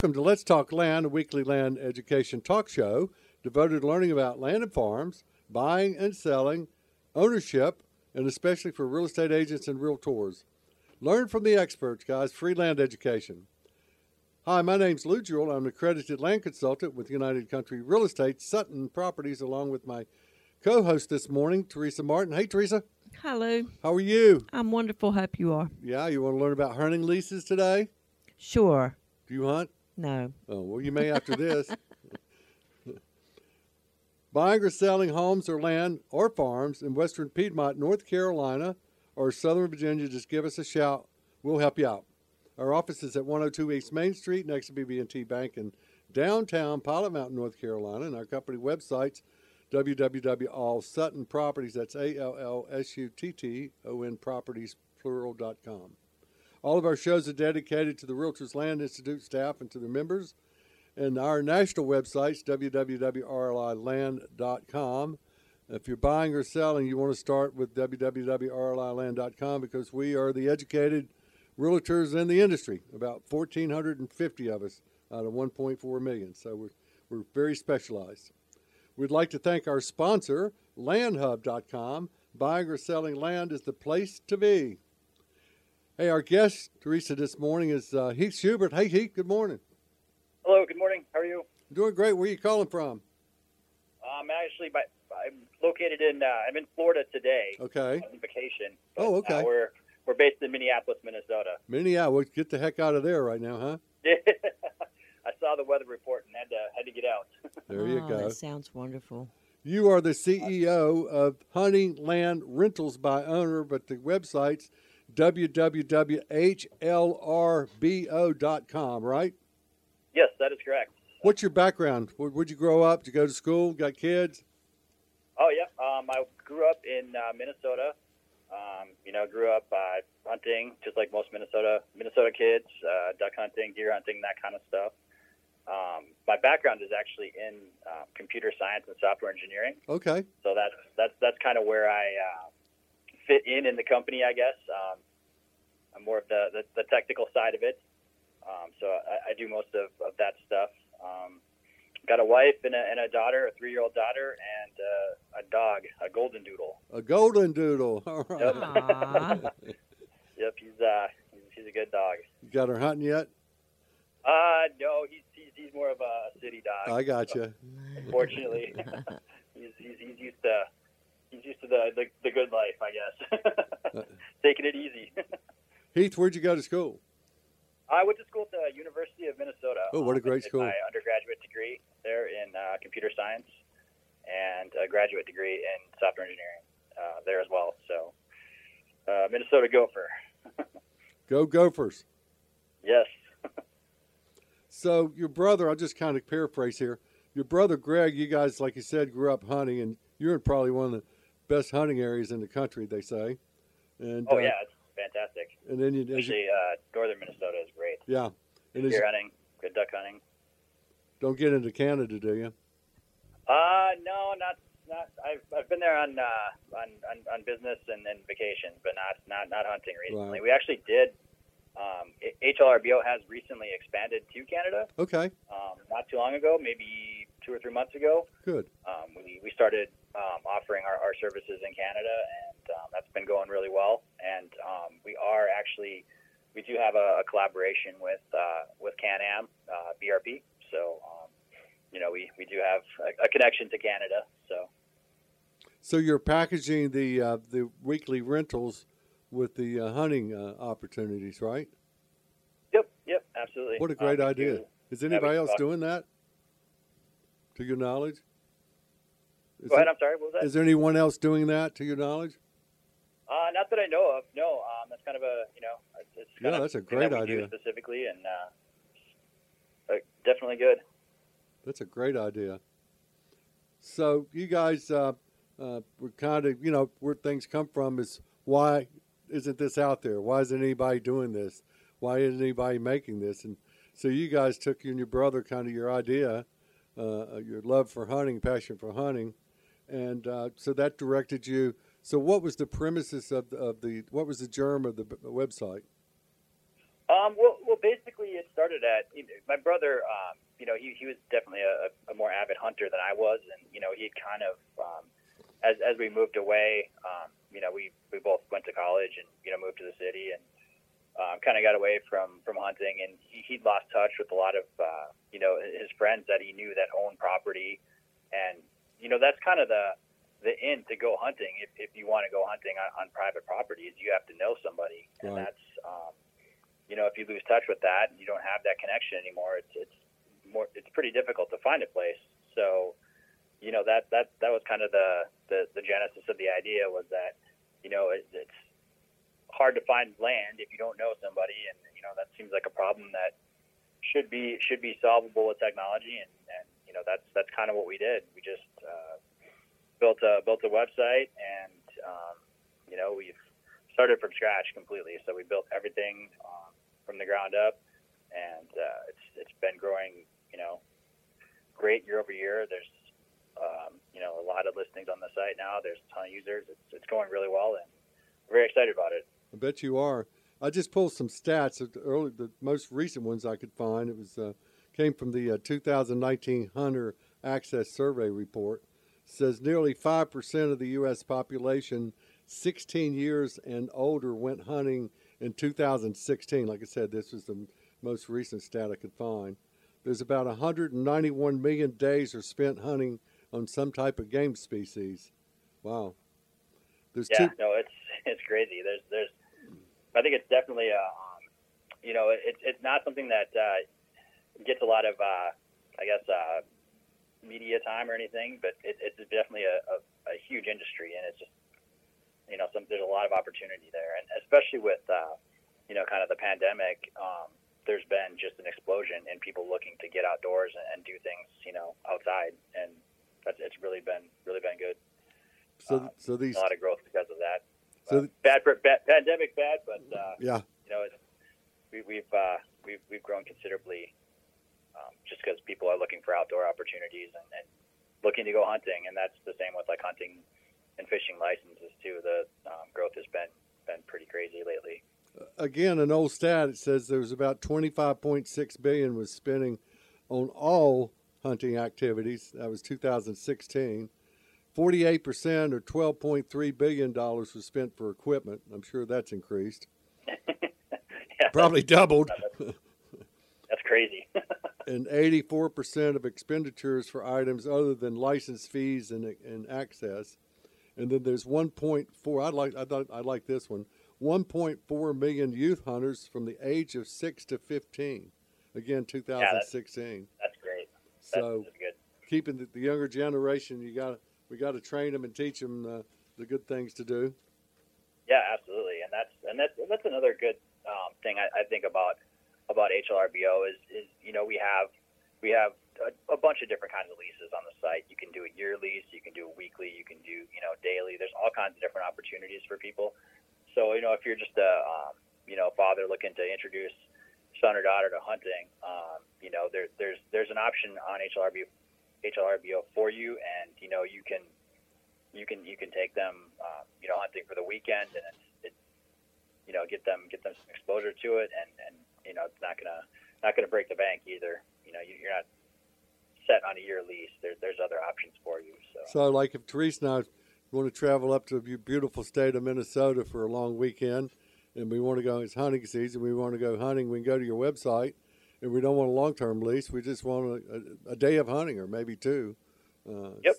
Welcome to Let's Talk Land, a weekly land education talk show devoted to learning about land and farms, buying and selling, ownership, and especially for real estate agents and realtors. Learn from the experts, guys. Free land education. Hi, my name's Lou Jewell. I'm an accredited land consultant with United Country Real Estate Sutton Properties, along with my co-host this morning, Teresa Martin. Hey, Teresa. Hello. How are you? I'm wonderful. Hope you are. Yeah, you want to learn about hunting leases today? Sure. Do you hunt? No. Oh, well, you may after this. Buying or selling homes or land or farms in western Piedmont, North Carolina, or southern Virginia, just give us a shout. We'll help you out. Our office is at 102 East Main Street next to BB&T Bank in downtown Pilot Mountain, North Carolina. And our company website's www.allsuttonproperties, that's A-L-L-S-U-T-T-O-N properties, plural.com. All of our shows are dedicated to the Realtors Land Institute staff and to their members. And our national website's www.rliland.com. If you're buying or selling, you want to start with www.rliland.com because we are the educated realtors in the industry, about 1,450 of us out of 1.4 million. So we're, we're very specialized. We'd like to thank our sponsor, landhub.com. Buying or selling land is the place to be. Hey, our guest, Teresa, this morning is uh, Heath Schubert. Hey, Heath, good morning. Hello, good morning. How are you? Doing great. Where are you calling from? I'm actually, by, I'm located in, uh, I'm in Florida today. Okay. On vacation. But, oh, okay. Uh, we're we're based in Minneapolis, Minnesota. Minneapolis, get the heck out of there right now, huh? I saw the weather report and had to had to get out. there you oh, go. That sounds wonderful. You are the CEO of Hunting Land Rentals by Owner, but the website's www.hlrbo.com, right? Yes, that is correct. What's your background? Where'd you grow up? Did you go to school? Got kids? Oh yeah, um, I grew up in uh, Minnesota. Um, you know, grew up uh, hunting, just like most Minnesota Minnesota kids, uh, duck hunting, deer hunting, that kind of stuff. Um, my background is actually in uh, computer science and software engineering. Okay. So that's that's that's kind of where I uh, fit in in the company, I guess. Um, I'm more of the, the, the technical side of it. Um, so I, I, do most of, of that stuff. Um, got a wife and a, and a daughter, a three year old daughter, and uh, a dog, a golden doodle. A golden doodle. All right. Yep, yep he's, uh, he's, he's a good dog. You got her hunting yet? Uh, no, he's, he's, he's more of a city dog. I got you. Unfortunately, he's, he's, he's used to he's used to the, the, the good life, I guess. Taking it easy. Heath, where'd you go to school? I went to school at the University of Minnesota. Oh, what a great um, school! My undergraduate degree there in uh, computer science, and a graduate degree in software engineering uh, there as well. So, uh, Minnesota Gopher. go Gophers! Yes. so your brother, I'll just kind of paraphrase here. Your brother Greg, you guys, like you said, grew up hunting, and you're in probably one of the best hunting areas in the country. They say. And, oh yeah, it's fantastic. And then you actually uh, northern Minnesota is great. Yeah, and deer hunting, good duck hunting. Don't get into Canada, do you? Uh, no, not not. I've, I've been there on uh, on, on, on business and, and vacation, but not not not hunting recently. Right. We actually did. Um, HLRBO has recently expanded to Canada. Okay. Um, not too long ago, maybe two or three months ago. Good. Um, we, we started um, offering our, our services in Canada, and um, that's been going really well. And um, we are actually, we do have a, a collaboration with uh, with Can-Am uh, BRP. So, um, you know, we, we do have a, a, connection to Canada. So. So you're packaging the uh, the weekly rentals with the uh, hunting uh, opportunities, right? Yep. Yep. Absolutely. What a great um, idea! Do, Is anybody else doing that? To your knowledge? Is Go ahead. It, I'm sorry. What was that? Is there anyone else doing that to your knowledge? Uh, not that I know of. No. Um, that's kind of a you know. It's yeah, that's a great that idea. specifically, and uh, definitely good. That's a great idea. So you guys, uh, uh, we're kind of you know where things come from is why isn't this out there? Why isn't anybody doing this? Why isn't anybody making this? And so you guys took you and your brother kind of your idea, uh, your love for hunting, passion for hunting, and uh, so that directed you. So what was the premises of the, of the what was the germ of the website? Um, well, well, basically, it started at you know, my brother. Um, you know, he, he was definitely a, a more avid hunter than I was, and you know, he kind of um, as as we moved away. Um, you know, we we both went to college and you know moved to the city and um, kind of got away from from hunting, and he, he'd lost touch with a lot of uh, you know his friends that he knew that owned property, and you know that's kind of the the in to go hunting. If, if you want to go hunting on, on private properties you have to know somebody. And Right. that's um, you know if you lose touch with that and you don't have that connection anymore it's it's more it's pretty difficult to find a place. So you know that that that was kind of the the, the genesis of the idea was that you know it, it's hard to find land if you don't know somebody and you know that seems like a problem that should be should be solvable with technology and, and you know that's that's kind of what we did. We just uh, built a built a website and um, you know we've started from scratch completely. So we built everything um, from the ground up and uh, it's it's been growing you know great year over year. There's um, you know a lot of listings on the site now. There's a ton of users. It's, it's going really well and we're very excited about it I bet you are. I just pulled some stats. of The early, the most recent ones I could find. It was uh, came from the uh, 2019 Hunter Access Survey report. It says nearly five percent of the U.S. population, 16 years and older, went hunting in 2016. Like I said, this was the most recent stat I could find. There's about 191 million days are spent hunting on some type of game species. Wow. There's Yeah, two. no, it's it's crazy. There's there's, I think it's definitely a, um, you know, it's it's not something that uh, gets a lot of, uh, I guess, uh, media time or anything, but it, it's definitely a, a, a huge industry, and it's just, you know, some there's a lot of opportunity there, and especially with, uh, you know, kind of the pandemic. Um, there's been just an explosion in people looking to get outdoors and, and do things, you know, outside, and that's it's really been really been good. So, so these, A lot of growth because of that. So Uh, bad, for, bad pandemic bad, but uh, yeah, you know it's, we, we've uh, we've we've grown considerably um, just because people are looking for outdoor opportunities and, and looking to go hunting, and that's the same with like hunting and fishing licenses too. The um, growth has been been pretty crazy lately. again, an old stat. It says there was about 25.6 billion was spending on all hunting activities. That was 2016. 48% or 12.3 billion dollars was spent for equipment. I'm sure that's increased. yeah, Probably doubled. that's, that's crazy. and 84% of expenditures for items other than license fees and, and access. And then there's 1.4. I like. I thought I like this one. 1.4 million youth hunters from the age of six to 15. Again, 2016. Yeah, that's great. So that's good. keeping the, the younger generation, you got we got to train them and teach them uh, the good things to do. Yeah, absolutely, and that's and that's that's another good um, thing I, I think about about HLRBO is is you know we have we have a, a bunch of different kinds of leases on the site. You can do a year lease, you can do a weekly, you can do you know daily. There's all kinds of different opportunities for people. So you know if you're just a um, you know father looking to introduce son or daughter to hunting, um, you know there, there's there's an option on HLRBO HLRBO for you, and you know you can you can you can take them um, you know hunting for the weekend and it's, it's you know get them get them some exposure to it and and you know it's not gonna not gonna break the bank either you know you, you're not set on a year lease there's there's other options for you so So, like if Teresa and I want to travel up to the beautiful state of Minnesota for a long weekend, and we want to go, it's hunting season, we want to go hunting, we can go to your website. And we don't want a long term lease, we just want a, a, a day of hunting or maybe two. Uh, Yep.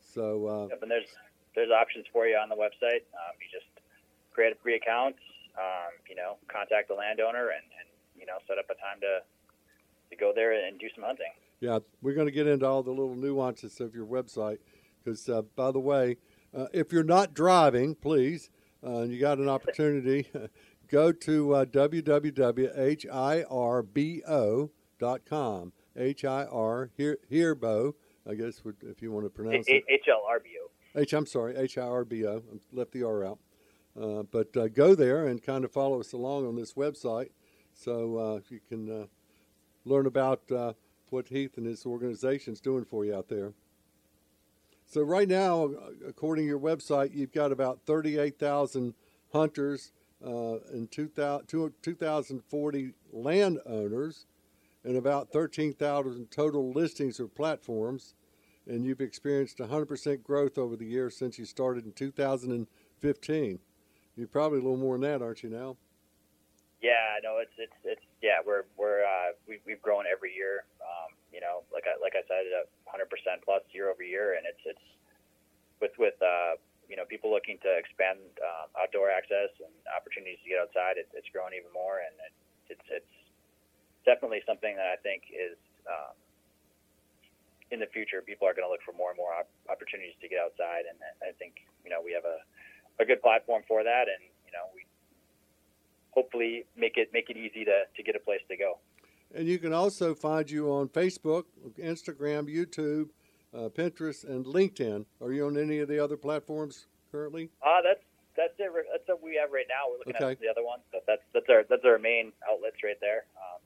So, uh, yep, and there's there's options for you on the website um, you just create a free account um, you know contact the landowner and, and you know set up a time to to go there and do some hunting yeah, we're going to get into all the little nuances of your website. Because, uh, by the way, uh, if you're not driving, please, uh, you got an opportunity, go to uh, www.hirbo.com. H I R, here, Herbo, I guess, if you want to pronounce it. HLRBO H, I'm sorry, H I R B O. I left the R out. Uh, but uh, go there and kind of follow us along on this website so uh, you can uh, learn about uh, what Heath and his organization is doing for you out there. So, right now, according to your website, you've got about 38,000 hunters uh, and 2000, 2,040 landowners and about 13,000 total listings or platforms. And you've experienced 100% growth over the years since you started in 2015. You're probably a little more than that, aren't you now? Yeah, no, it's it's it's yeah, we're we're uh, we, we've grown every year. Um, you know, like I like I said, a hundred percent plus year over year, and it's it's with with uh, you know people looking to expand um, outdoor access and opportunities to get outside. It, it's growing even more, and it, it's it's definitely something that I think is um, in the future. People are going to look for more and more op- opportunities to get outside, and I think you know we have a a good platform for that, and you know we hopefully make it make it easy to, to get a place to go. And you can also find you on Facebook, Instagram, YouTube, uh, Pinterest, and LinkedIn. Are you on any of the other platforms currently? Uh, that's that's it. That's what we have right now. We're looking Okay. at the other ones, but that's that's our that's our main outlets right there. Um,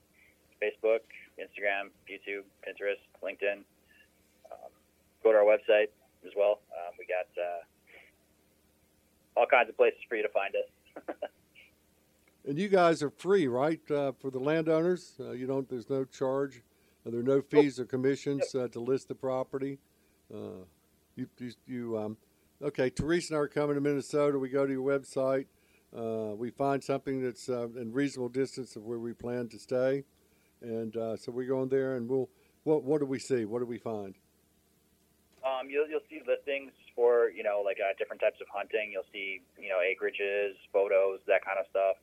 Facebook, Instagram, YouTube, Pinterest, LinkedIn. Um, go to our website as well. Um, we got uh, all kinds of places for you to find us. And you guys are free, right, uh, for the landowners? Uh, you don't. There's no charge. There are no fees or commissions uh, to list the property. Uh, you, you, you um, okay? Teresa and I are coming to Minnesota. We go to your website. Uh, we find something that's uh, in reasonable distance of where we plan to stay, and uh, so we go in there and we'll. What What do we see? What do we find? Um, you'll you'll see listings for you know like uh, different types of hunting. You'll see you know acreages, photos, that kind of stuff.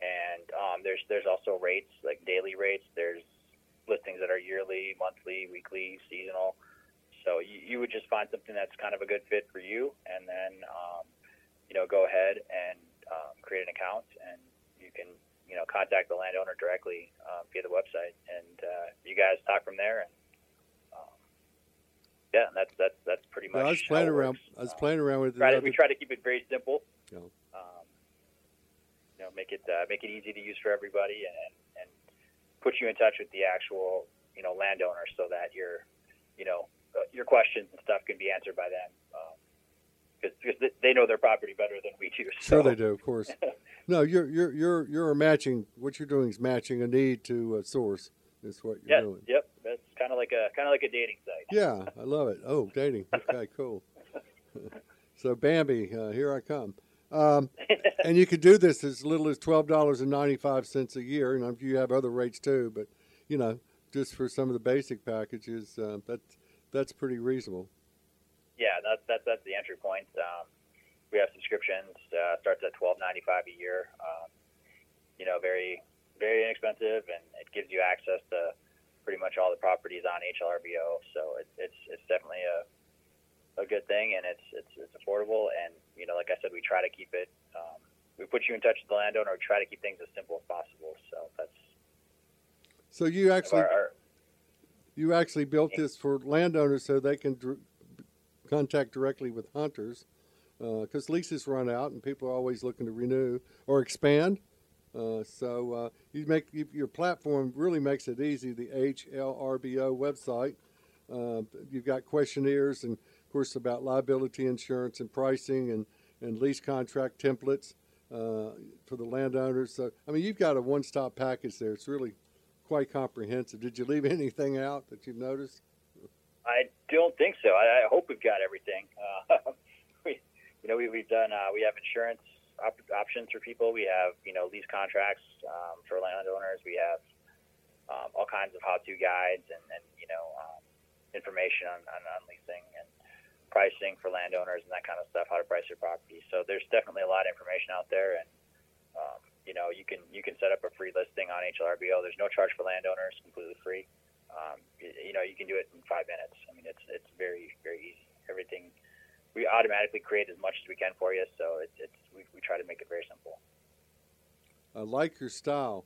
And um, there's there's also rates like daily rates. There's listings that are yearly, monthly, weekly, seasonal. So you, you would just find something that's kind of a good fit for you, and then um, you know go ahead and um, create an account, and you can you know contact the landowner directly um, via the website, and uh, you guys talk from there. And um, yeah, and that's that's that's pretty much. Well, I was playing it around. I was playing around with. try to, we try to keep it very simple. Yeah. Um, you know, make it uh, make it easy to use for everybody, and put you in touch with the actual you know landowner, so that your you know uh, your questions and stuff can be answered by them. Because because they know their property better than we do. Sure, they do, of course. No, you're you're you're you're matching. What you're doing is matching a need to a source. Is what you're Yep, doing. yep. That's kind of like a kind of like a dating site. Yeah, I love it. Oh, dating. Okay, cool. so Bambi, uh, here I come. Um, and you could do this as little as twelve dollars and ninety five cents a year. And you have other rates too, but you know, just for some of the basic packages, uh, that's that's pretty reasonable. Yeah, that's that's that's the entry point. Um, we have subscriptions. Uh, starts at twelve ninety five a year. Um, you know, very very inexpensive, and it gives you access to pretty much all the properties on HLRBO. So it, it's it's definitely a a good thing, and it's it's it's affordable. And you know, like I said, we try to keep it. Um, we put you in touch with the landowner. We try to keep things as simple as possible. So that's So you actually our, our you actually built this for landowners so they can dr- contact directly with hunters because leases run out and people are always looking to renew or expand. Uh, so uh, you make you, your platform really makes it easy. The HLRBO website. Uh, you've got questionnaires and of course about liability insurance and pricing and, and lease contract templates uh, for the landowners. So I mean you've got a one-stop package there. It's really quite comprehensive. Did you leave anything out that you've noticed? I don't think so. I, I hope we've got everything. Uh, we, you know, we, we've done. Uh, we have insurance op- options for people. We have, you know, lease contracts um, for landowners. We have um, all kinds of how-to guides and, and you know, um, information on, on, on leasing and pricing for landowners and that kind of stuff. How to price your property. So there's definitely a lot of information out there, and um, you know, you can you can set up a free listing on HLRBO. There's no charge for landowners, completely free um, you, you know, you can do it in five minutes. I mean, it's it's very very easy. Everything we automatically create as much as we can for you, so it's it's we, we try to make it very simple. I like your style.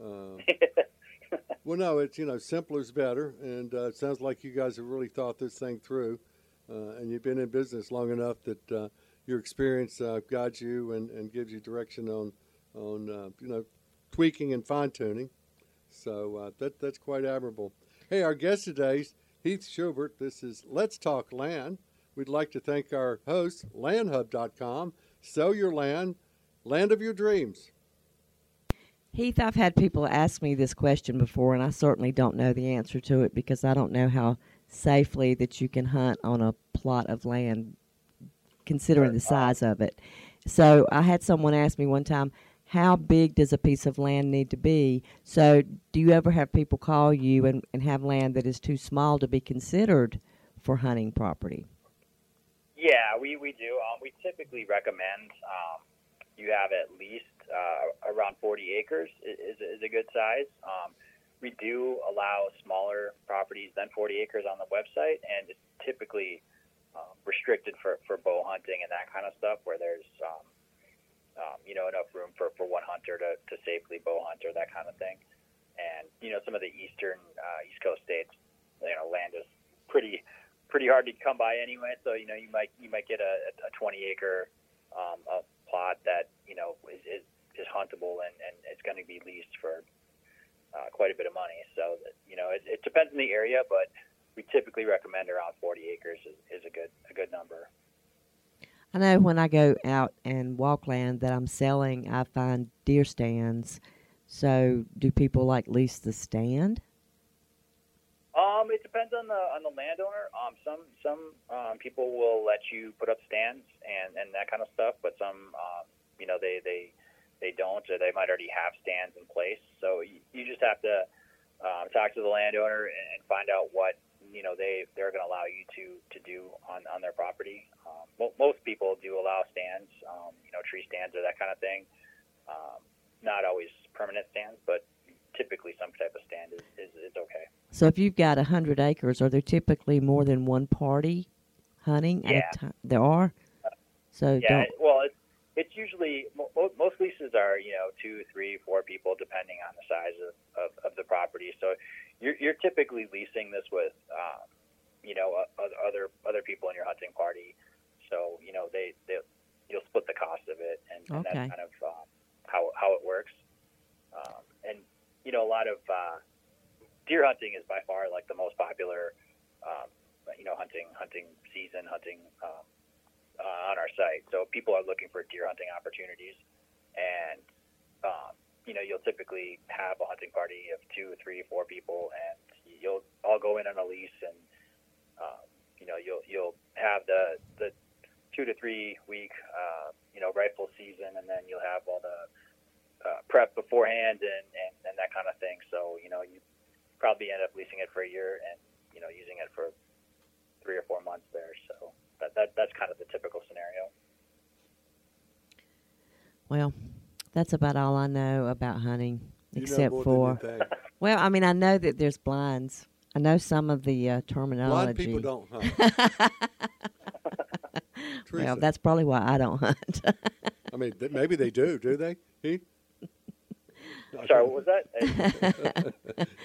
Uh, well, no, it's you know simpler is better, and uh, it sounds like you guys have really thought this thing through, and you've been in business long enough that uh, your experience uh, guides you and, and gives you direction on on uh, you know tweaking and fine tuning. So uh, that that's quite admirable. Hey, our guest today, is Heath Schubert. This is Let's Talk Land. We'd like to thank our host, LandHub.com. Sell your land land of your dreams. Heath, I've had people ask me this question before, and I certainly don't know the answer to it because I don't know how safely that you can hunt on a plot of land, considering the size of it. So I had someone ask me one time, how big does a piece of land need to be? So do you ever have people call you and, and have land that is too small to be considered for hunting property? Yeah, we, we do. Um, we typically recommend um, you have at least uh, around 40 acres is, is a good size. Um, we do allow smaller properties than 40 acres on the website, and it's typically um, restricted for, for bow hunting and that kind of stuff, where there's um, um, you know enough room for, for one hunter to, to safely bow hunt or that kind of thing. And you know some of the eastern uh, East Coast states, you know, land is pretty pretty hard to come by anyway. So you know you might you might get a, a 20 acre um, a plot that you know is, is, is huntable and, and it's going to be leased for uh, quite a bit of money. So that, you know it, it depends on the area, but we typically recommend around 40 acres is, is a good a good number. I know when I go out and walk land that I'm selling, I find deer stands. So, do people like lease the stand? Um, it depends on the on the landowner. Um, some some um, people will let you put up stands and, and that kind of stuff, but some um, you know they they they don't, or they might already have stands in place. So you, you just have to um, talk to the landowner and, find out what you know they they're going to allow you to to do on on their property. Um, mo- most people do allow stands, um, you know, tree stands or that kind of thing. Um, not always permanent stands, but typically some type of stand is, is, is okay. So, if you've got a hundred acres, are there typically more than one party hunting Yeah. at a time? There are. So, Yeah, don't, well, it's it's usually mo- mo- most leases are you know two, three, four people depending on the size of, of, of the property. So you're you're typically leasing this with um, you know other other people in your hunting party. So you know they they you'll split the cost of it, and, and Okay. that's kind of um, how how it works. Um, and you know a lot of uh, deer hunting is by far like the most popular um, you know hunting hunting season hunting. Uh, on our site. So people are looking for deer hunting opportunities, and um, you know you'll typically have a hunting party of two, three, four people, and you'll all go in on a lease, and um, you know you'll you'll have the the two to three week uh, you know rifle season, and then you'll have all the uh, prep beforehand and, and and that kind of thing. So you know you probably end up leasing it for a year and you know using it for three or four months there. So that, that that's kind of the typical scenario. well, that's about all I know about hunting, You know except more for. than you think. Well, I mean, I know that there's blinds. I know some of the uh, terminology. Blind people don't hunt. Well, that's probably why I don't hunt. I mean, th- maybe they do. Do they? He? Sorry, what was that?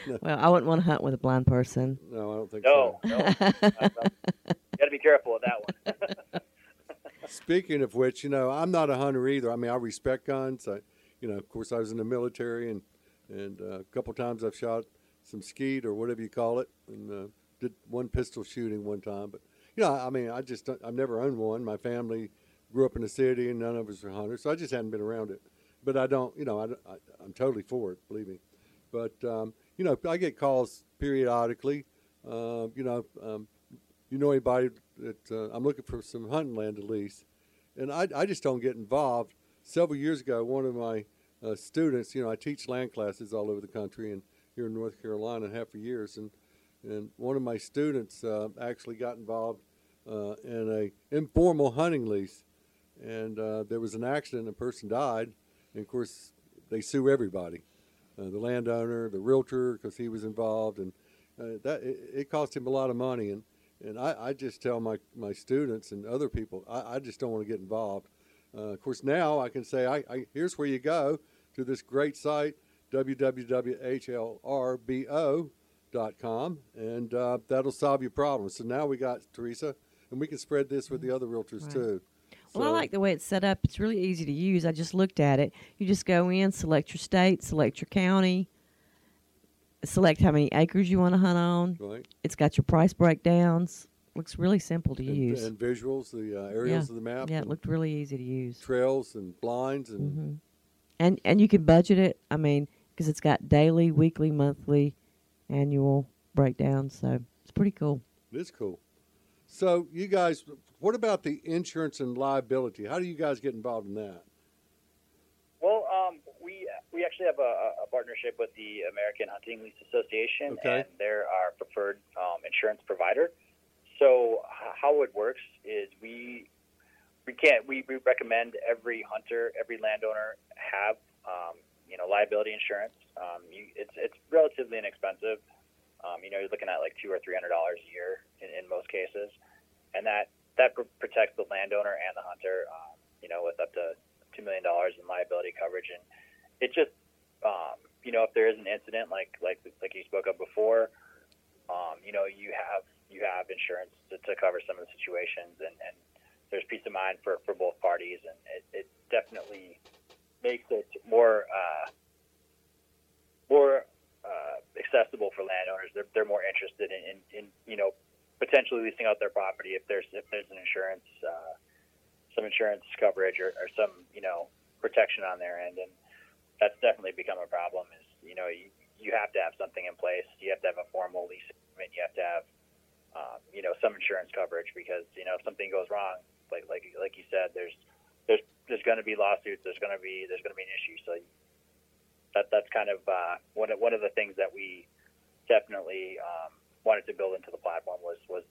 Uh, well, I wouldn't want to hunt with a blind person. No, I don't think no, so. no. Got to be careful with that one. Speaking of which, you know, I'm not a hunter either. I mean, I respect guns. I, you know, of course, I was in the military, and and uh, a couple times I've shot some skeet or whatever you call it, and uh, did one pistol shooting one time. But you know, I mean, I just I've never owned one. My family grew up in the city, and none of us are hunters, so I just hadn't been around it. But I don't, you know, I, I, I'm totally for it, believe me. But um, you know, I get calls periodically. Uh, you know, um, you know anybody that uh, I'm looking for some hunting land to lease, and I, I just don't get involved. Several years ago, one of my uh, students, you know, I teach land classes all over the country and here in North Carolina, half for years, and and one of my students uh, actually got involved uh, in a informal hunting lease, and uh, there was an accident, a person died, and of course they sue everybody, uh, the landowner, the realtor, because he was involved, and that it, it cost him a lot of money, and and I, I just tell my, my students and other people, I, I just don't want to get involved. Uh, of course, now I can say, I, I, here's where you go to this great site, www.hlrbo.com, and uh, that'll solve your problem. So now we got Teresa, and we can spread this with the other realtors Right. too. Well, I like the way it's set up. It's really easy to use. I just looked at it. You just go in, select your state, select your county, select how many acres you want to hunt on. Right. It's got your price breakdowns. looks really simple to and, use. and visuals, the uh, areas of the map, yeah, it looked really easy to use. trails and blinds, and hmm And and you can budget it. I mean, because it's got daily, weekly, monthly, annual breakdowns. So it's pretty cool. it is cool. So, you guys, what about the insurance and liability? How do you guys get involved in that? We actually have a, a partnership with the American Hunting Lease Association, Okay. and they're our preferred um, insurance provider. So how it works is we we can't we, we recommend every hunter, every landowner have um, you know liability insurance. Um, you, it's it's relatively inexpensive. Um, you know, you're looking at like two or three hundred dollars a year in, in most cases, and that that pr- protects the landowner and the hunter. Um, you know, with up to two million dollars in liability coverage, and it just um, you know if there is an incident like like like you spoke of before, um, you know you have you have insurance to, to cover some of the situations, and, and there's peace of mind for, for both parties, and it, it definitely makes it more uh, more uh, accessible for landowners. They're, they're more interested in, in, in you know potentially leasing out their property if there's if there's an insurance. Uh, some insurance coverage or, or some you know protection on their end, and that's definitely become a problem. Is you know you, you have to have something in place. You have to have a formal lease agreement. You have to have um, you know some insurance coverage because you know if something goes wrong, like like like you said, there's there's there's going to be lawsuits. There's going to be there's going to be an issue. So that that's kind of uh, one of one of the things that we definitely um, wanted to build into the platform was was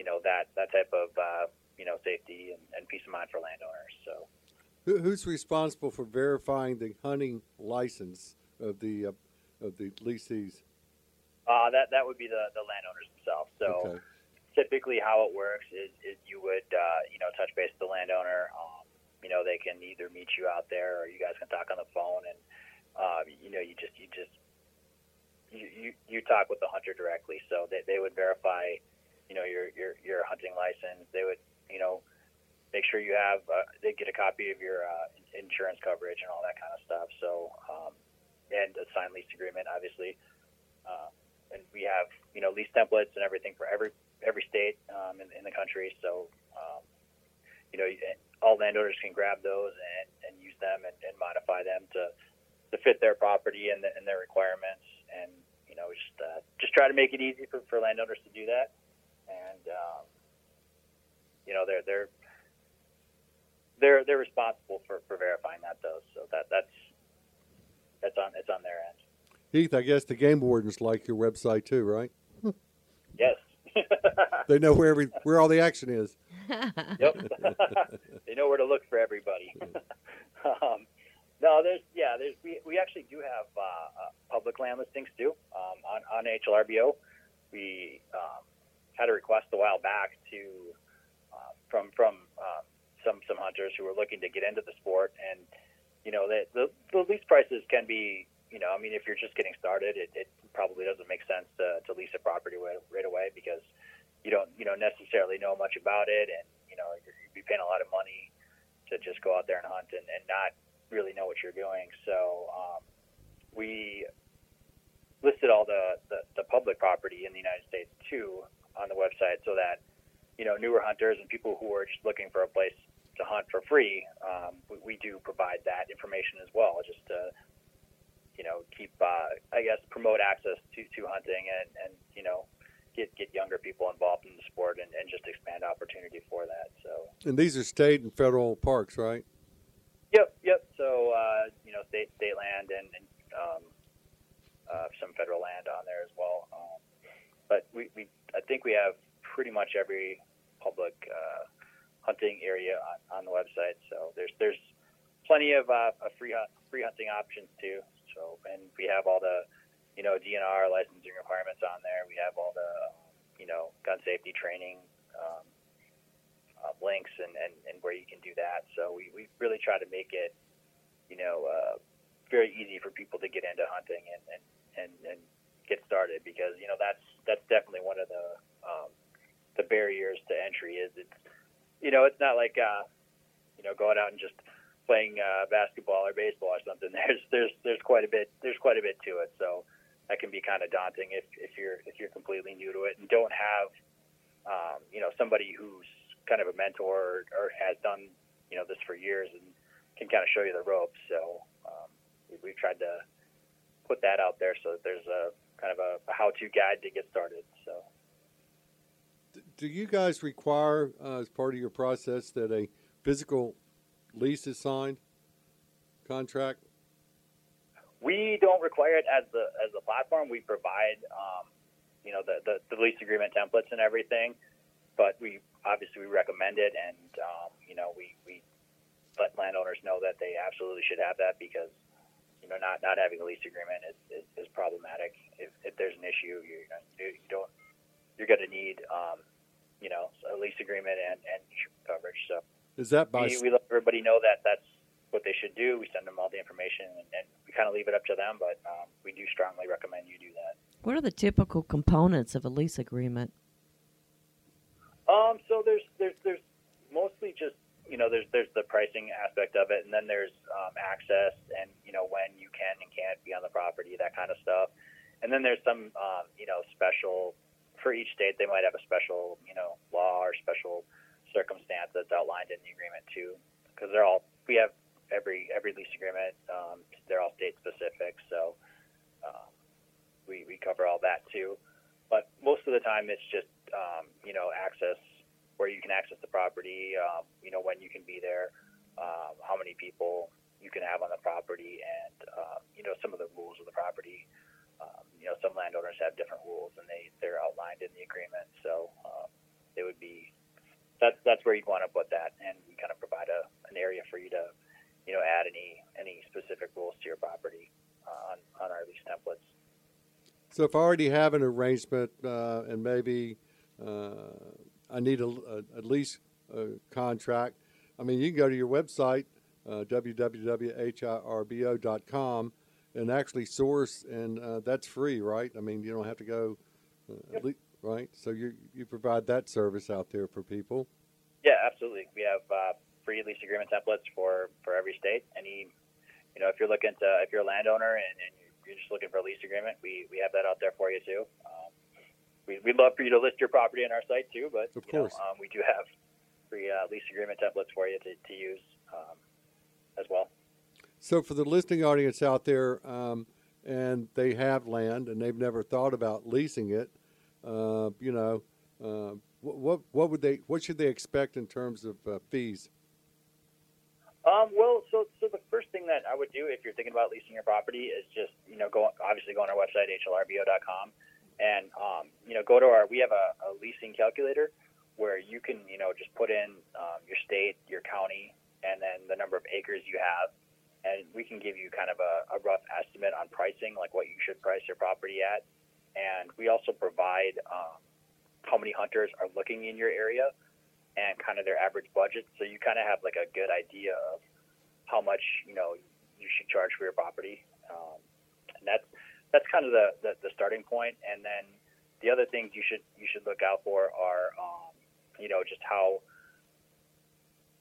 you know that that type of uh, you know safety and, and peace of mind for landowners. So Who, who's responsible for verifying the hunting license of the uh, of the lessees? uh, that that would be the, the landowners themselves. So Okay. typically, how it works is, is you would uh, you know touch base with the landowner. Um, you know they can either meet you out there or you guys can talk on the phone, and um, you know you just you just you, you, you talk with the hunter directly. So they, they would verify you know your your your hunting license. They would you know make sure you have uh, they get a copy of your uh, insurance coverage and all that kind of stuff. So um, and a signed lease agreement, obviously. Uh, and we have you know lease templates and everything for every every state um, in, in the country. So um, you know all landowners can grab those and, and use them and, and modify them to to fit their property and, the, and their requirements. And you know just uh, just try to make it easy for, for landowners to do that. And um, you know they're they're they're they're responsible for, for verifying that though. So that that's that's on it's on their end. Heath, I guess the game wardens like your website too, right? Yes. They know where every where all the action is. Yep. they know where to look for everybody. um, no, there's yeah, there's we, we actually do have uh, uh, public land listings too um, on on HLRBO. We um, had a request a while back to uh, from from um, some some hunters who are looking to get into the sport, and you know the the, the lease prices can be you know I mean if you're just getting started, it, it probably doesn't make sense to, to lease a property right, right away because you don't you know necessarily know much about it, and you know you'd be paying a lot of money to just go out there and hunt and, and not really know what you're doing. So um, we listed all the, the the public property in the United States too on the website, so that you know newer hunters and people who are just looking for a place to hunt for free, um, we, we do provide that information as well, just to you know keep uh, I guess promote access to, to hunting and, and you know get get younger people involved in the sport and, and just expand opportunity for that. So And these are state and federal parks, right? yep, yep. So uh, you know state state land and, and um, uh, some federal land on there as well. Um, but we, we I think we have pretty much every public uh, hunting area on, on the website. So there's there's plenty of uh, free hunt, free hunting options too. So and we have all the you know DNR licensing requirements on there. We have all the you know gun safety training um, uh, links and, and, and where you can do that. So we, we really try to make it you know uh, very easy for people to get into hunting and, and, and, and get started because you know that's that's definitely one of the um, the barriers to entry is it's you know it's not like uh, you know going out and just playing uh, basketball or baseball or something. There's there's there's quite a bit there's quite a bit to it. So that can be kind of daunting if, if you're if you're completely new to it and don't have um, you know, somebody who's kind of a mentor or, or has done, you know, this for years and can kind of show you the ropes. So um, we- we've tried to put that out there so that there's a kind of a, a how-to guide to get started. So. Do you guys require, uh, as part of your process, that a physical lease is signed, contract? We don't require it as the as the platform. We provide, um, you know, the, the, the lease agreement templates and everything, but we obviously we recommend it, and um, you know, we, we let landowners know that they absolutely should have that because, you know, not not having a lease agreement is, is, is problematic. If, if there's an issue, you you don't you're going to need, um, you know, a lease agreement and and insurance coverage. So Is that by, we, we let everybody know that that's what they should do. We send them all the information, and, and we kind of leave it up to them. But um, we do strongly recommend you do that. What are the typical components of a lease agreement? Um, so there's there's there's mostly just you know there's there's the pricing aspect of it, and then there's um, access and you know when you can and can't be on the property, that kind of stuff. And then there's some um, you know special for each state. They might have a special you know law or special circumstance that's outlined in the agreement too, because they're all we have every every lease agreement. Um, they're all state specific, so um, we we cover all that too. But most of the time, it's just um, you know access where you can access the property. Um, you know when you can be there, um, how many people you can have on the property, and um, you know some of the rules of the property. Um, you know some landowners have different rules, and they they're outlined in the agreement. So um, it would be that's that's where you'd want to put that, and we kind of provide a an area for you to you know add any any specific rules to your property uh, on on our lease templates. So if I already have an arrangement, uh, and maybe, uh, I need a, a, a lease, uh, contract, I mean, you can go to your website, uh, www.hirbo.com and actually source, and, uh, that's free, right? I mean, you don't have to go, uh, at lea- right? So you, you provide that service out there for people. Yeah, absolutely. We have uh, free lease agreement templates for, for every state. Any, you know, if you're looking to, if you're a landowner and, and you're just looking for a lease agreement, we, we have that out there for you too. Um, we, we'd love for you to list your property on our site too, but Of you know, course. um, we do have free uh, lease agreement templates for you to, to use um, as well. So for the listening audience out there, um, and they have land and they've never thought about leasing it, uh, you know, uh, what, what what would they what should they expect in terms of uh, fees? Um, well, so so thing that I would do if you're thinking about leasing your property is just you know go obviously go on our website hlrbo.com and um, you know go to our we have a, a leasing calculator where you can you know just put in um, your state, your county, and then the number of acres you have, and we can give you kind of a, a rough estimate on pricing, like what you should price your property at, and we also provide um, how many hunters are looking in your area and kind of their average budget, so you kind of have like a good idea of how much you know you should charge for your property, um, and that's that's kind of the, the the starting point. And then the other things you should you should look out for are um, you know just how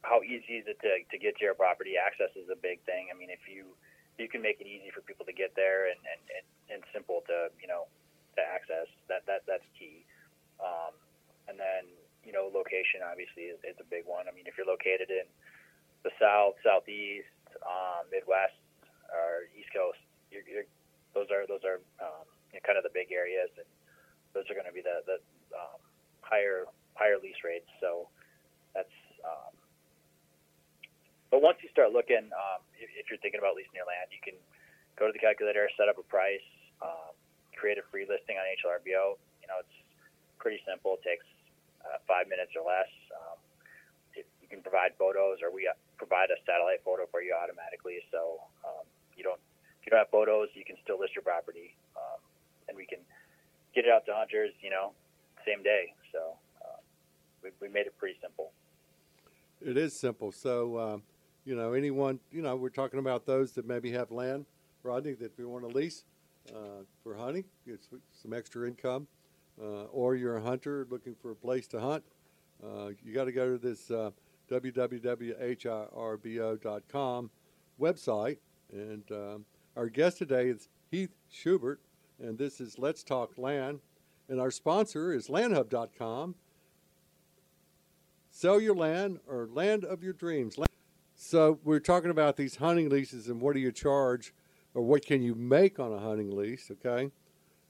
how easy is it to, to get to your property? Access is a big thing. I mean, if you you can make it easy for people to get there and, and, and, and simple to you know to access that that that's key. Um, and then you know location obviously is, is a big one. I mean, if you're located in the south, southeast, um, Midwest, or East Coast, you're, you're, those are those are um, you know, kind of the big areas, and those are going to be the the um, higher higher lease rates. So that's. Um, but once you start looking, um, if, if you're thinking about leasing your land, you can go to the calculator, set up a price, um, create a free listing on HLRBO. You know, it's pretty simple. It takes uh, five minutes or less. Um, it, you can provide photos, or we provide a satellite photo for you automatically. So um, you don't, if you don't have photos, you can still list your property, um, and we can get it out to hunters. You know, same day. So uh, we, we made it pretty simple. It is simple. So um, you know, anyone you know, we're talking about those that maybe have land, Rodney, that we want to lease uh, for hunting, get some extra income, uh, or you're a hunter looking for a place to hunt. Uh, you got to go to this uh, www.hirbo.com website. And um, our guest today is Heath Schubert, and this is Let's Talk Land. And our sponsor is landhub.com. sell your land or land of your dreams. So we're talking about these hunting leases and what do you charge or what can you make on a hunting lease? Okay,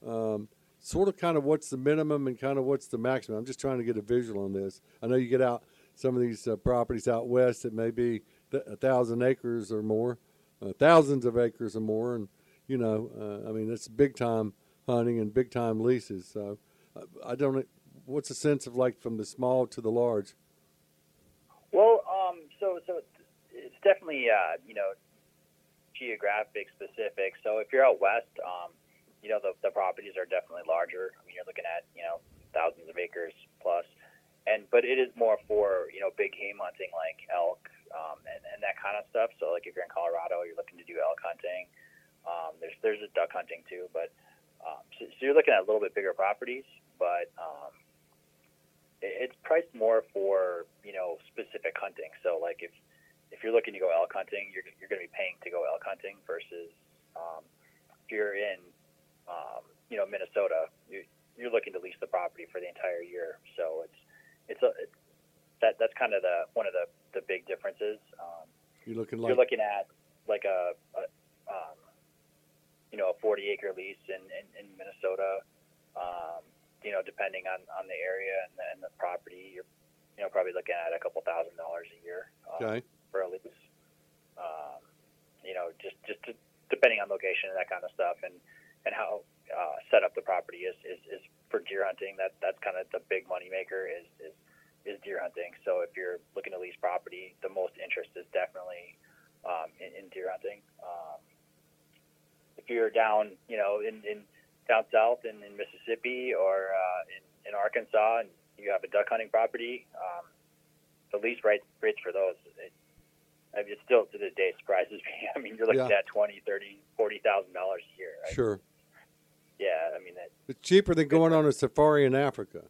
um, sort of kind of what's the minimum and kind of what's the maximum. I'm just trying to get a visual on this. I know you get out some of these uh, properties out west that may be th- a thousand acres or more, uh, thousands of acres or more, and you know, uh, I mean, it's big time hunting and big time leases. So uh, I don't. What's the sense of like from the small to the large? Well, um, so so it's definitely uh, you know geographic specific. So if you're out west, um, you know the, the properties are definitely larger. I mean, you're looking at you know thousands of acres plus, and but it is more for you know big game hunting like elk um, and, and that kind of stuff. So like if you're in Colorado, you're looking to do elk hunting. Um, there's there's a duck hunting too, but um, so, so you're looking at a little bit bigger properties, but um, it, it's priced more for you know specific hunting. So like if if you're looking to go elk hunting, you're you're going to be paying to go elk hunting versus um, if you're in um, you know Minnesota, you, you're looking to lease the property for the entire year. So it's it's a it, that that's kind of the one of the the big differences. Um, You're looking you're looking at like a, a um, you know a 40 acre lease in in, in Minnesota. Um, you know, depending on, on the area and the, and the property, you're you know probably looking at a couple thousand dollars a year um, okay. for a lease. Um, you know, just just to, depending on location and that kind of stuff, and and how uh, set up the property is, is, is for deer hunting. That that's kind of the big money maker is is is deer hunting. So if you're looking to lease property, the most interest is definitely um, in, in deer hunting. Um, if you're down, you know, in, in down south in, in Mississippi or uh, in, in Arkansas, and you have a duck hunting property, um, the lease rates rates for those. It, I mean, it still to this day surprises me. I mean, you're looking Yeah. at twenty, thirty, forty thousand dollars a year. Right? Sure. Yeah, I mean that. It's cheaper than going on a safari in Africa.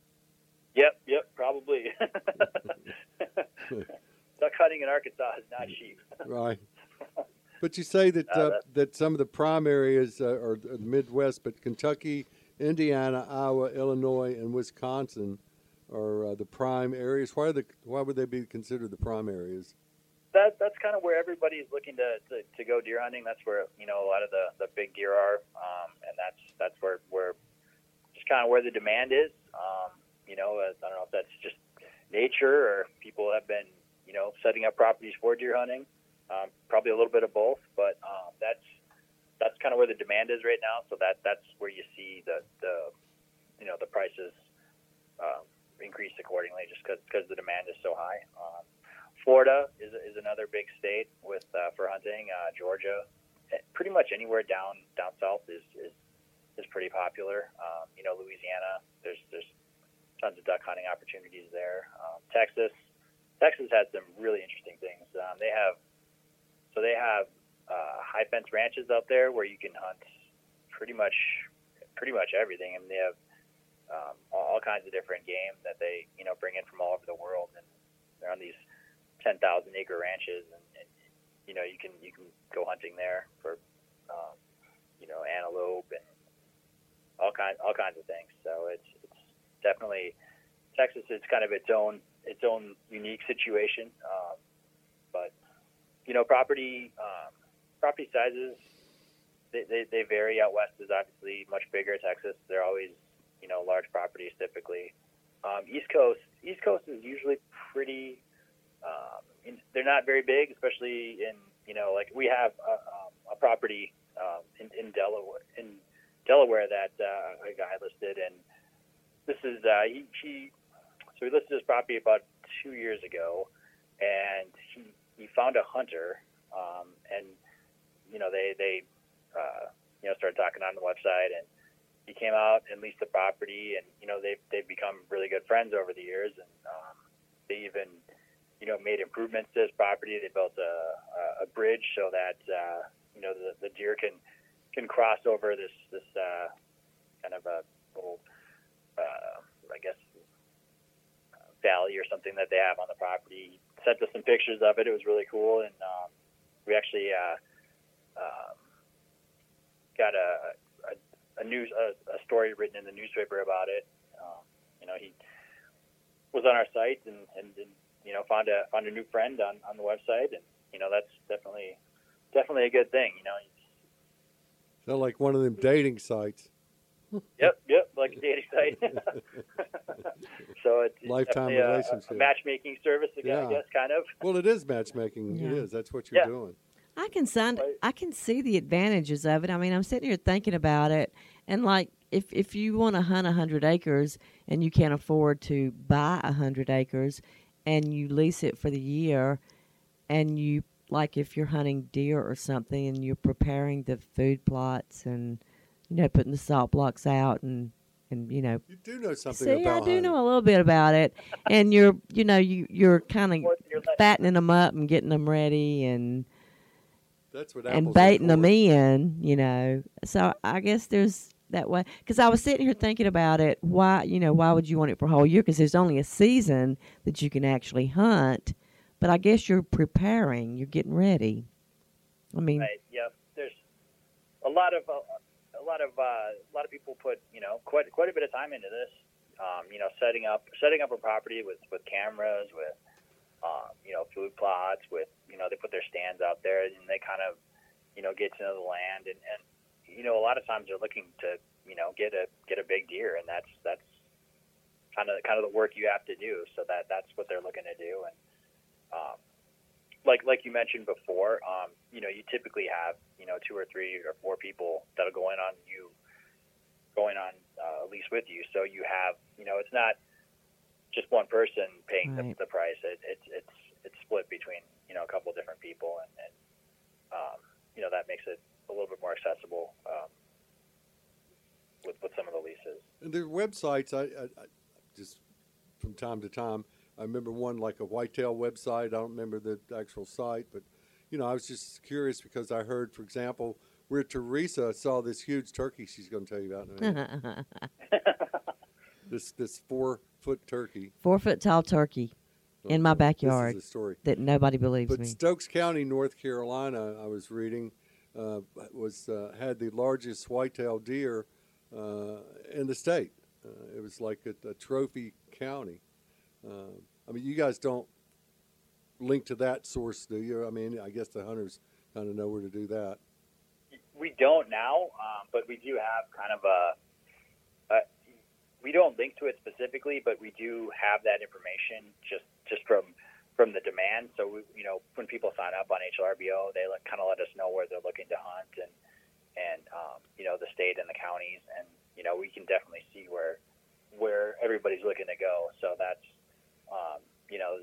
Yep, yep, probably. Duck hunting in Arkansas is not cheap. Right. But you say that Uh, that- that some of the prime areas uh, are the Midwest, but Kentucky, Indiana, Iowa, Illinois, and Wisconsin are uh, the prime areas. Why are the why would they be considered the prime areas? That that's kind of where everybody's looking to, to, to go deer hunting. That's where you know a lot of the, the big deer are, um, and that's that's where where just kind of where the demand is. Um, you know, I don't know if that's just nature or people have been you know setting up properties for deer hunting. Um, probably a little bit of both, but um, that's that's kind of where the demand is right now. So that that's where you see the the you know the prices um, increase accordingly, just because the demand is so high. Um, Florida is, is another big state with uh, for hunting. Uh, Georgia, eh, pretty much anywhere down down south is is, is pretty popular. Um, you know, Louisiana, there's there's tons of duck hunting opportunities there. Um, Texas, Texas has some really interesting things. Um, they have so they have uh, high fence ranches out there where you can hunt pretty much pretty much everything, and they have um, all kinds of different game that they you know bring in from all over the world, and they're on these ten thousand acre ranches, and, and you know you can you can go hunting there for um, you know antelope and all kinds all kinds of things. So it's it's definitely Texas is kind of its own its own unique situation, um, but you know property um, property sizes they, they, they vary. Out west is obviously much bigger. Texas they're always you know large properties typically. Um, East Coast East Coast is usually pretty um, they're not very big, especially in you know like we have a, um, a property um, in, in Delaware in Delaware that uh, a guy listed, and this is uh, he, he so he listed his property about two years ago, and he he found a hunter, um, and you know they they uh, you know started talking on the website, and he came out and leased the property, and you know they they've become really good friends over the years, and um, they even you know, made improvements to his property. They built a, a bridge so that uh, you know the, the deer can can cross over this this uh, kind of a little, uh, I guess, valley or something that they have on the property. Sent us some pictures of it. It was really cool, and um, we actually uh, um, got a a, a news a, a story written in the newspaper about it. Um, you know, he was on our site and, and, and you know, find a found a new friend on on the website, and you know, that's definitely definitely a good thing. You know, Sound like one of them dating sites. yep, yep, like a dating site. so it's it's Lifetime definitely a- a, relationship. a matchmaking service, I guess, Yeah. I guess, kind of. Well, it is matchmaking. It Yeah. is. That's what you're Yeah. doing. I can sound, I can see the advantages of it. I mean, I'm sitting here thinking about it, and like, if if you want to hunt a hundred acres and you can't afford to buy a hundred acres, and you lease it for the year, and you like if you're hunting deer or something, and you're preparing the food plots and you know putting the salt blocks out and and you know You do know something see about I do hunting. know a little bit about it, and you're you know you you're kind of More than fattening them up and getting them ready and That's what and baiting them in, you know. So I guess there's that way. Because I was sitting here thinking about it. Why, you know, why would you want it for a whole year? Because there's only a season that you can actually hunt. But I guess you're preparing. You're getting ready. I mean, Right. Yeah. There's a lot of uh, a lot of uh, a lot of people put you know quite quite a bit of time into this. Um, you know, setting up setting up a property with with cameras, with um, you know food plots, with you know they put their stands out there and they kind of you know get to know the land and and you know a lot of times they're looking to you know get a get a big deer and that's that's kind of kind of the work you have to do. So that that's what they're looking to do and. Um, like like you mentioned before, um, you know, you typically have you know two or three or four people that'll go in on you, going on uh, a lease with you. So you have you know, it's not just one person paying Right. the, the price. It, it's it's it's split between you know a couple different people, and, and um, you know that makes it a little bit more accessible um, with with some of the leases. And their websites, I, I, I just from time to time, I remember one like a whitetail website. I don't remember the actual site, but you know, I was just curious because I heard, for example, where Teresa saw this huge turkey she's going to tell you about in a minute. this this four foot turkey four foot tall turkey in my backyard This is a story. that nobody believes But me. Stokes County, North Carolina, I was reading, was uh, had the largest whitetail deer uh, in the state. Uh, it was like a, a trophy county. Uh, I mean, you guys don't link to that source, do you? I mean, I guess the hunters kind of know where to do that. we don't now, um, but we do have kind of a, a. We don't link to it specifically, but we do have that information just just from from the demand. So we, you know, when people sign up on HLRBO, they kind of let us know where they're looking to hunt and and um, you know the state and the counties, and you know we can definitely see where where everybody's looking to go. So that's um, you know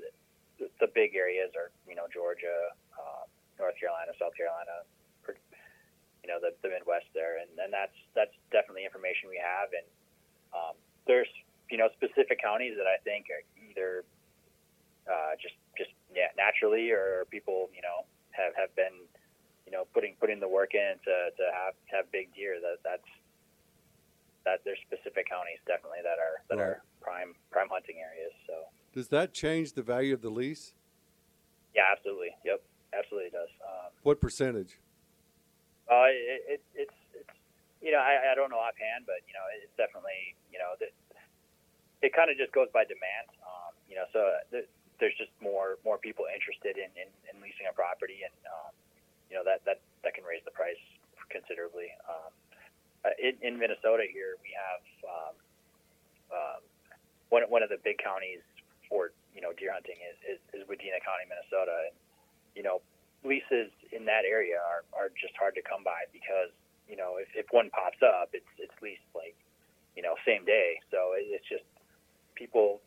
the, the big areas are you know Georgia, um, North Carolina, South Carolina, you know the, the Midwest there, and, and that's that's definitely information we have. And um, there's you know specific counties that I think are either uh, just yeah, naturally or people you know have, have been you know putting putting the work in to, to have have big deer. That that's that there's specific counties definitely that are that Right. are prime prime hunting areas. So Does that change the value of the lease? yeah, absolutely. Yep, absolutely does. Um, What percentage? Uh, it, it, it's it's you know I, I don't know offhand, but you know it's definitely you know that it kind of just goes by demand. Um, you know, so th- there's just more more people interested in, in, in leasing a property, and um, you know that that that can raise the price considerably. Um, uh, in, in Minnesota here, we have um, um, one one of the big counties for you know deer hunting is is, is Wadena County, Minnesota, and you know leases in that area are, are just hard to come by because you know if, if one pops up it's it's leased like you know same day so it, it's just people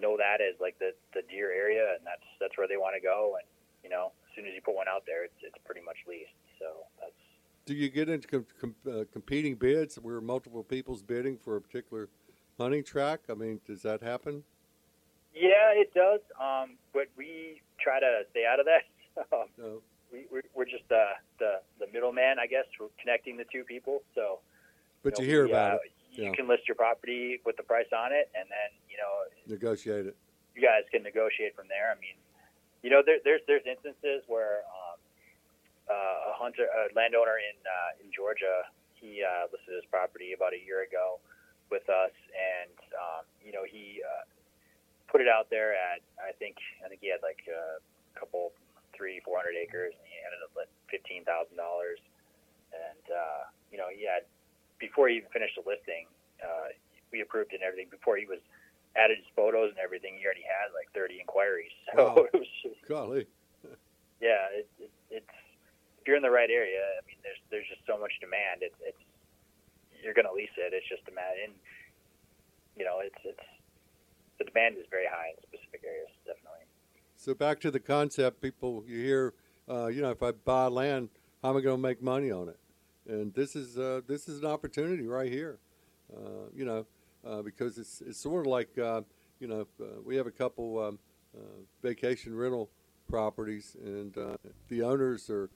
know that as like the the deer area and that's that's where they want to go and you know as soon as you put one out there it's it's pretty much leased so that's Do you get into com- com- uh, competing bids where multiple people's bidding for a particular hunting track? I mean, does that happen? yeah it does um but we try to stay out of that um, No. we, we're, we're just uh, the the middleman I guess connecting the two people so But you know, hear we, about uh, it, You yeah. can list your property with the price on it, and then you know negotiate it. you guys can negotiate from there. I mean, you know, there, there's there's instances where um, uh, a hunter, a landowner in uh, in Georgia, he uh, listed his property about a year ago with us, and um, you know he uh, put it out there at I think I think he had like a couple, three, four hundred acres, and he ended up at fifteen thousand dollars. And uh, you know, he had before he even finished the listing, uh, we approved it and everything. Before he was added his photos and everything, he already had like thirty inquiries. So Wow. it was just, Golly. yeah, it, it, it's if you're in the right area. I mean, there's there's just so much demand. It's it's you're gonna lease it. It's just demand, and you know, it's it's the demand is very high in specific areas, definitely. So back to the concept, people you hear, uh, you know, if I buy land, how am I going to make money on it? And this is uh, this is an opportunity right here, uh, you know, uh, because it's it's sort of like uh, you know uh, we have a couple um, uh, vacation rental properties, and the owners are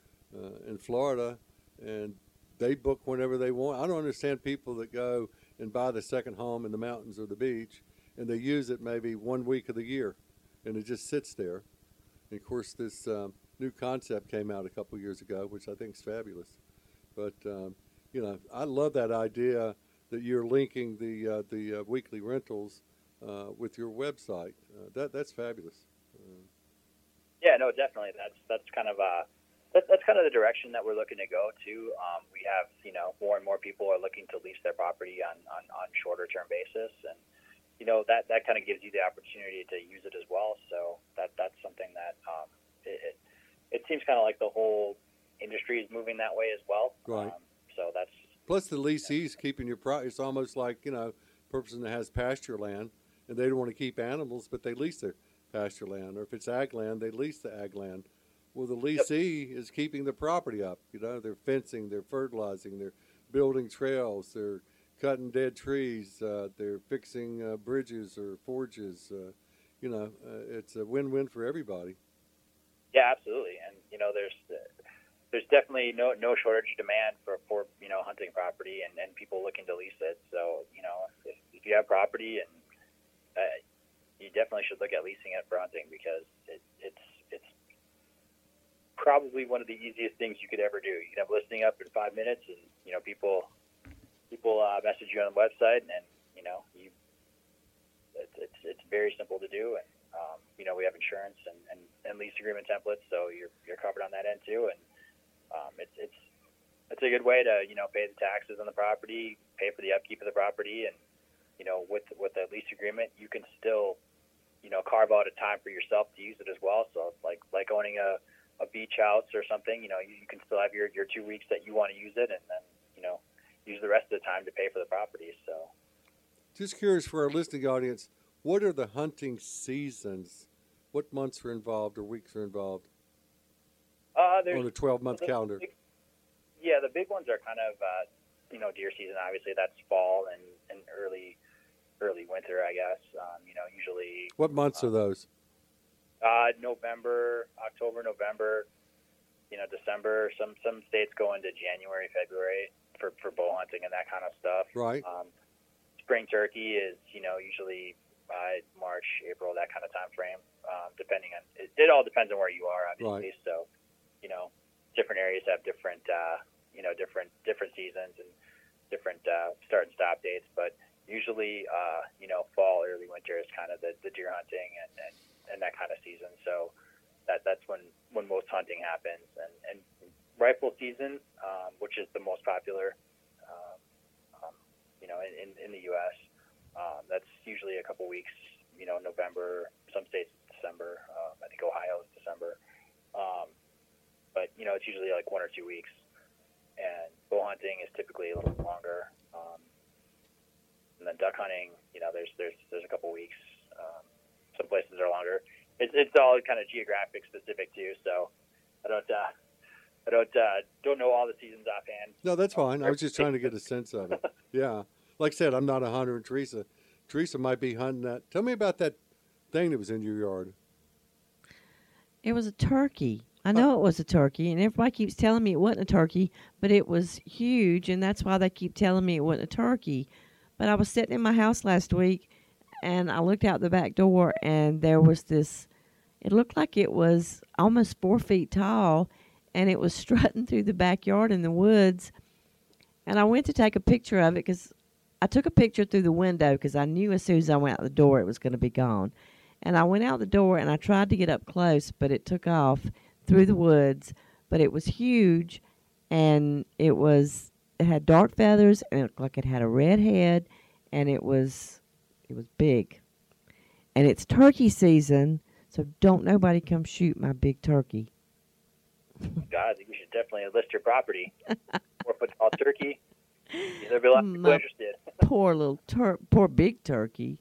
in Florida, and they book whenever they want. I don't understand people that go and buy the second home in the mountains or the beach, and they use it maybe one week of the year, and it just sits there. And of course, this um, new concept came out a couple years ago, which I think is fabulous. But um, you know, I love that idea that you're linking the uh, the uh, weekly rentals uh, with your website. Uh, that that's fabulous. Yeah, no, definitely. That's that's kind of uh, that, that's kind of the direction that we're looking to go to. Um, we have you know more and more people are looking to lease their property on on, on shorter term basis, and you know that that kind of gives you the opportunity to use it as well. So that that's something that um, it, it it seems kind of like the whole industry is moving that way as well. Right. Um, so that's Plus, the leasees keeping your property. It's almost like you know, a person that has pasture land and they don't want to keep animals, but they lease their pasture land. Or if it's ag land, they lease the ag land. Well, the leasee is keeping the property up. You know, they're fencing, they're fertilizing, they're building trails, they're cutting dead trees, uh, they're fixing uh, bridges or forges. Uh, you know, uh, it's a win-win for everybody. Yeah, absolutely. And you know, there's there's definitely no no shortage of demand for for you know hunting property and, and people looking to lease it. So you know, if, if you have property and uh, you definitely should look at leasing it for hunting because it, it's it's probably one of the easiest things you could ever do. You can have listing up in five minutes, and you know people people uh, message you on the website, and you know you it's it's, it's very simple to do, and um, you know we have insurance and, and, and lease agreement templates, so you're you're covered on that end too, and um, it's it's it's a good way to you know pay the taxes on the property, pay for the upkeep of the property, and you know with with a lease agreement you can still you know carve out a time for yourself to use it as well. So like like owning a a beach house or something, you know, you, you can still have your, your two weeks that you want to use it and then, you know, use the rest of the time to pay for the property. So, Just curious for our listening audience, what are the hunting seasons? What months are involved or weeks are involved uh, on a 12-month calendar? big- yeah, the big ones are kind of, uh, you know, deer season. Obviously, that's fall and, and early, early winter, I guess. Um, you know, usually What months are those? uh, November, October, November, you know, December. Some some states go into January, February for for bow hunting and that kind of stuff. Right. Um, spring turkey is you know usually by March, April, that kind of time frame. Um, depending on it, it all depends on where you are, obviously. So, you know, different areas have different uh, you know different different seasons and different uh, start and stop dates. But usually, uh, you know, fall, early winter is kind of the, the deer hunting and, and, and that kind of season. So that that's when when most hunting happens and and rifle season, um, which is the most popular. Um, um, you know, in, in, in the U.S. Um, that's usually a couple weeks. You know, November. Some states December. Um, I think Ohio is December. Um, but you know, it's usually like one or two weeks. And bow hunting is typically a little longer. Um, and then duck hunting, you know, there's there's there's a couple weeks. Um, some places are longer. It's it's all kind of geographic specific too. So I don't uh, I don't uh, don't know all the seasons offhand. No, that's fine. I was just trying to get a sense of it. Yeah. Like I said, I'm not a hunter, and Teresa, Teresa might be hunting that. Tell me about that thing that was in your yard. It was a turkey. I know it was a turkey, and everybody keeps telling me it wasn't a turkey, but it was huge, and that's why they keep telling me it wasn't a turkey. But I was sitting in my house last week, and I looked out the back door, and there was this. It looked like it was almost four feet tall, and it was strutting through the backyard in the woods. And I went to take a picture of it because I took a picture through the window because I knew as soon as I went out the door it was going to be gone. And I went out the door and I tried to get up close, but it took off through the woods. But it was huge, and it was it had dark feathers and it looked like it had a red head, and it was it was big. And it's turkey season, so don't nobody come shoot my big turkey. God, you should definitely list your property. Four foot tall turkey. There'll be a lot of people interested. poor little tur- poor big turkey.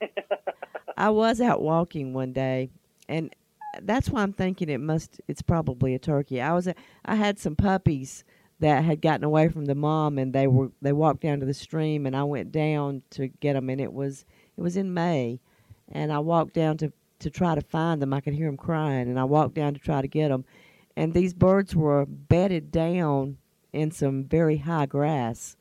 I was out walking one day, and that's why I'm thinking it must. It's probably a turkey. I was. I had some puppies that had gotten away from the mom, and they were. They walked down to the stream, and I went down to get them, and it was. It was in May, and I walked down to to try to find them. I could hear them crying, and I walked down to try to get them, and these birds were bedded down in some very high grass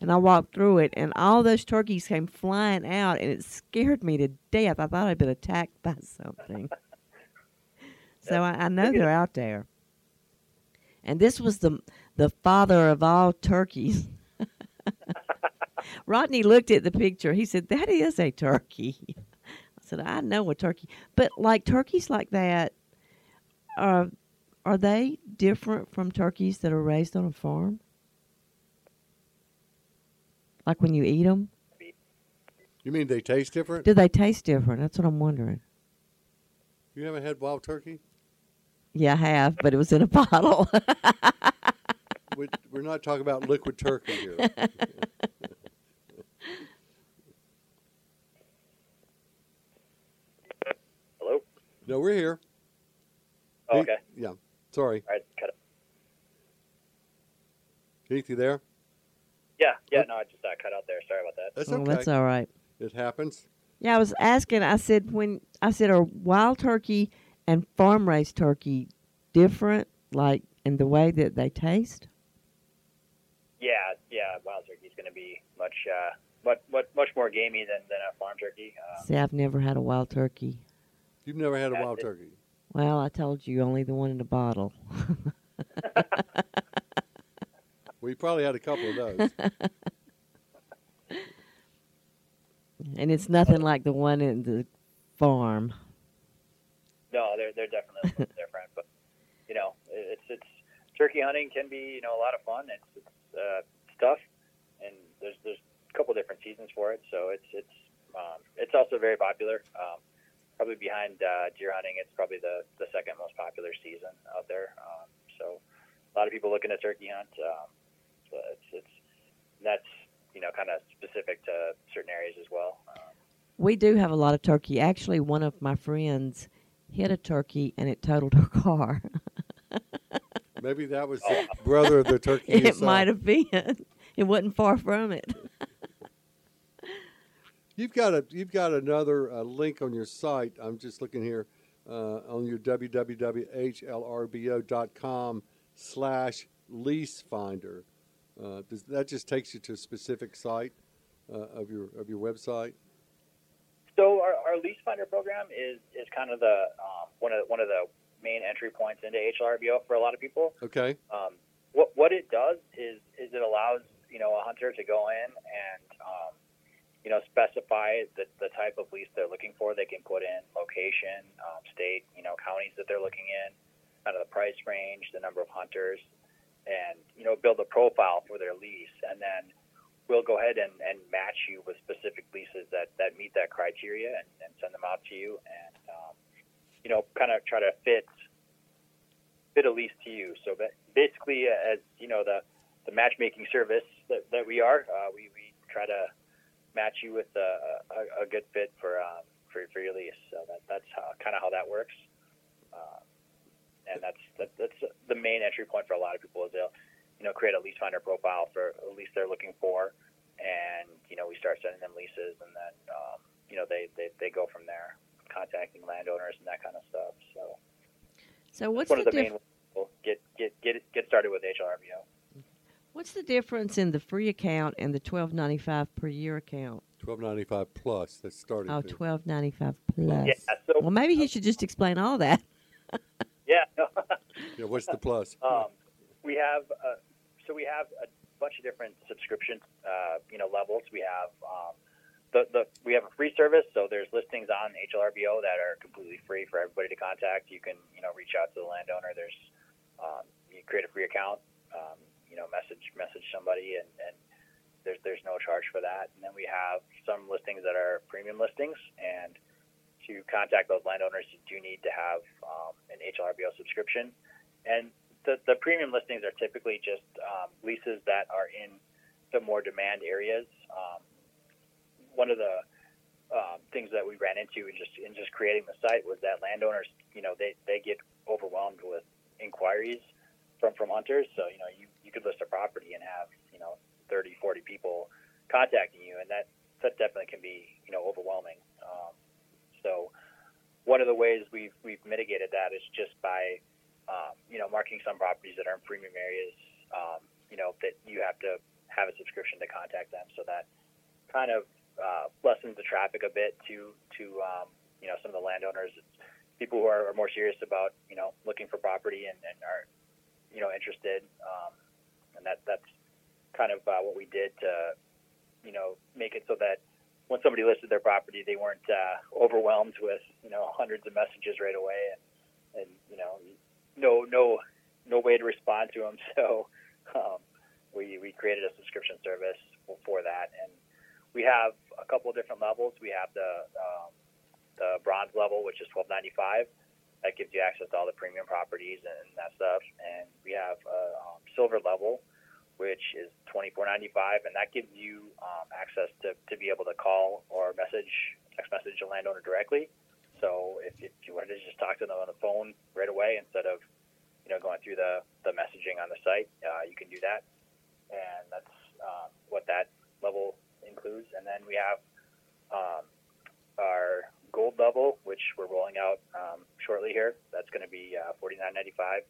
and I walked through it, and all those turkeys came flying out, and it scared me to death. I thought I'd been attacked by something. So I, I know they're out there. And this was the the father of all turkeys. Rodney looked at the picture. He said, "That is a turkey." I said, "I know a turkey, but like turkeys like that, are are they different from turkeys that are raised on a farm? Like when you eat them, You mean they taste different? do they taste different? That's what I'm wondering. You haven't had wild turkey? Yeah, I have, but it was in a bottle. We- We're not talking about liquid turkey here. Hello? No, we're here. Oh, He- okay. Yeah. Sorry. All right. Cut it. Keith, you there? Yeah. Yeah. What? No, I just uh, cut out there. Sorry about that. That's oh, okay. that's all right. It happens. Yeah, I was asking. I said when I said are wild turkey and farm raised turkey different, like in the way that they taste? Yeah. Yeah. Wild turkey's going to be much, uh, much, much, much more gamey than, than a farm turkey. Uh, See, I've never had a wild turkey. You've never had a wild it- turkey. Well, I told you only the one in the bottle. Well, you probably had a couple of those. and it's nothing like the one in the farm. They're they're definitely different. But you know, it's it's turkey hunting can be you know a lot of fun. It's it's uh, tough, and there's there's a couple different seasons for it. So it's it's um, it's also very popular. Um, probably behind uh, deer hunting, it's probably the the second most popular season out there. Um, so a lot of people looking at turkey hunt. Um, so it's it's that's you know kind of specific to certain areas as well. Um, We do have a lot of turkey. Actually, one of my friends hit a turkey and it totaled her car. Maybe that was the brother of the turkey. it might have been. It wasn't far from it. You've got a you've got another uh, link on your site. I'm just looking here uh, on your www.hlrbo.com slash lease finder. Uh, does, that just takes you to a specific site uh, of your of your website. So our, our lease finder program is, is kind of the um, one of the, one of the main entry points into HLRBO for a lot of people. Okay. Um, what what it does is is it allows you know a hunter to go in and um, you know specify the, the type of lease they're looking for. They can put in location, um, state, you know counties that they're looking in, kind of the price range, the number of hunters, and you know build a profile for their lease, and then we'll go ahead and, and match you with specific leases that, that meet that criteria and, and send them out to you and um, you know kind of try to fit fit a lease to you. So basically uh, as you know the the matchmaking service that, that we are uh, we, we try to match you with a, a, a good fit for um, for, for your lease. So that, that's kind of how that works. Uh, and that's that, that's the main entry point for a lot of people is they'll you know, create a lease finder profile for a lease they're looking for, and you know, we start sending them leases, and then um, you know, they, they they go from there, contacting landowners and that kind of stuff. So So what's one the of the diff- main ways we'll get get get get started with HLRBO. what's the difference in the free account and the twelve ninety five per year account? Twelve ninety five plus. That's starting. Oh, to- twelve ninety five plus. Yeah. So Well, maybe he should just explain all that. yeah. Yeah, what's the plus? um, we have uh, so we have a bunch of different subscription uh, you know levels. We have um, the, the we have a free service, so there's listings on HLRBO that are completely free for everybody to contact. You can you know reach out to the landowner. There's um, you create a free account, um, you know message message somebody, and, and there's there's no charge for that. And then we have some listings that are premium listings, and to contact those landowners, you do need to have um, an HLRBO subscription. And the, the premium listings are typically just um, leases that are in the more demand areas. Um, one of the um, things that we ran into in just in just creating the site was that landowners, you know, they, they get overwhelmed with inquiries from from hunters. So you know, you, you could list a property and have you know 30, 40 people contacting you, and that that definitely can be you know overwhelming. Um, so one of the ways we've we've mitigated that is just by um, you know marking some properties that are in premium areas. Um, you know that you have to have a subscription to contact them, so that kind of uh, lessens the traffic a bit to to um, you know some of the landowners, people who are, are more serious about you know looking for property and, and are you know interested, um, and that that's kind of uh, what we did to you know make it so that when somebody listed their property, they weren't uh, overwhelmed with you know hundreds of messages right away, and and you know no no no way to respond to them. So um, we we created a subscription service for that, and we have a couple of different levels. We have the um, the bronze level, which is twelve ninety five. That gives you access to all the premium properties and that stuff. And we have a um, silver level, which is twenty four ninety five, and that gives you um, access to, to be able to call or message text message a landowner directly. So if, if you wanted to just talk to them on the phone right away instead of you know going through the, the messaging on the site, uh, you can do that, and that's um, what that level includes. And then we have um, our gold level, which we're rolling out um, shortly here. That's going to be uh, forty nine ninety five,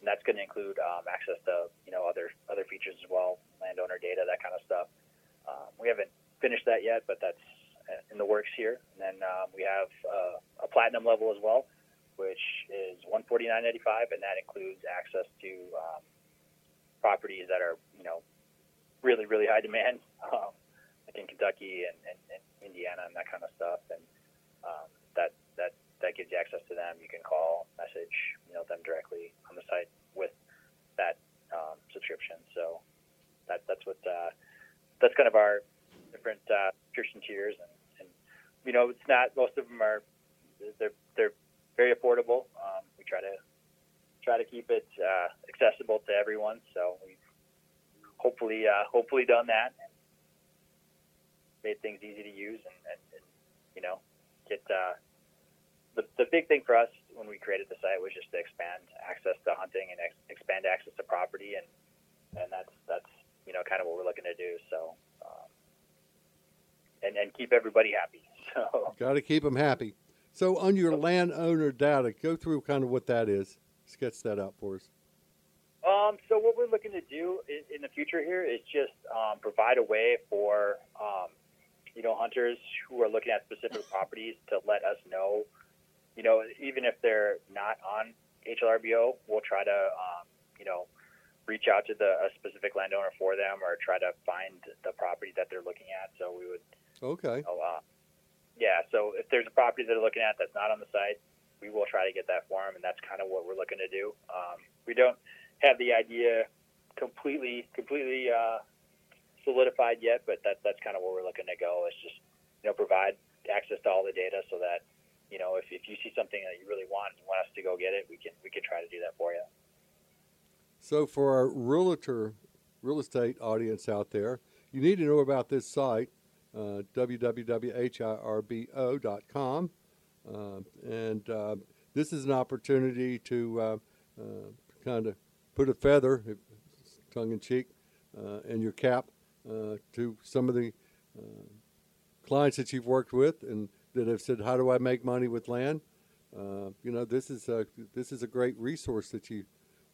and that's going to include um, access to you know other other features as well, landowner data, that kind of stuff. Um, we haven't finished that yet, but that's in the works here. And then um, we have uh, a platinum level as well, which is one forty nine ninety five, and that includes access to um, properties that are you know really really high demand. Um, like in Kentucky and, and, and Indiana and that kind of stuff, and um, that that that gives you access to them. You can call, message, you know, them directly on the site with that um, subscription. So that that's what uh, that's kind of our different uh, subscription tiers, and you know, it's not most of them are they're they're very affordable. Um, we try to try to keep it uh, accessible to everyone. So we've hopefully uh, hopefully done that made things easy to use and, and, and you know get uh, the the big thing for us when we created the site was just to expand access to hunting and ex- expand access to property and and that's that's you know kind of what we're looking to do so and and keep everybody happy. So got to keep them happy. So on your landowner data go through kind of what that is. Sketch that out for us. Um, so what we're looking to do in, in the future here is just um, provide a way for um, you know, hunters who are looking at specific properties to let us know, you know, even if they're not on HLRBO, we'll try to, um, you know, reach out to the a specific landowner for them or try to find the property that they're looking at. So we would, okay, know, uh, yeah. So if there's a property that they're looking at that's not on the site, we will try to get that for them, and that's kind of what we're looking to do. Um, we don't have the idea completely, completely. Uh, solidified yet, but that that's kind of where we're looking to go. Is just you know provide access to all the data so that you know if, if you see something that you really want and you want us to go get it, we can we can try to do that for you. So for our realtor real estate audience out there, you need to know about this site, uh, www.hlrbo.com, and uh, this is an opportunity to uh, uh, kind of put a feather, tongue in cheek, in your cap to some of the clients that you've worked with and that have said, "How do I make money with land?" Uh, you know, this is a this is a great resource that you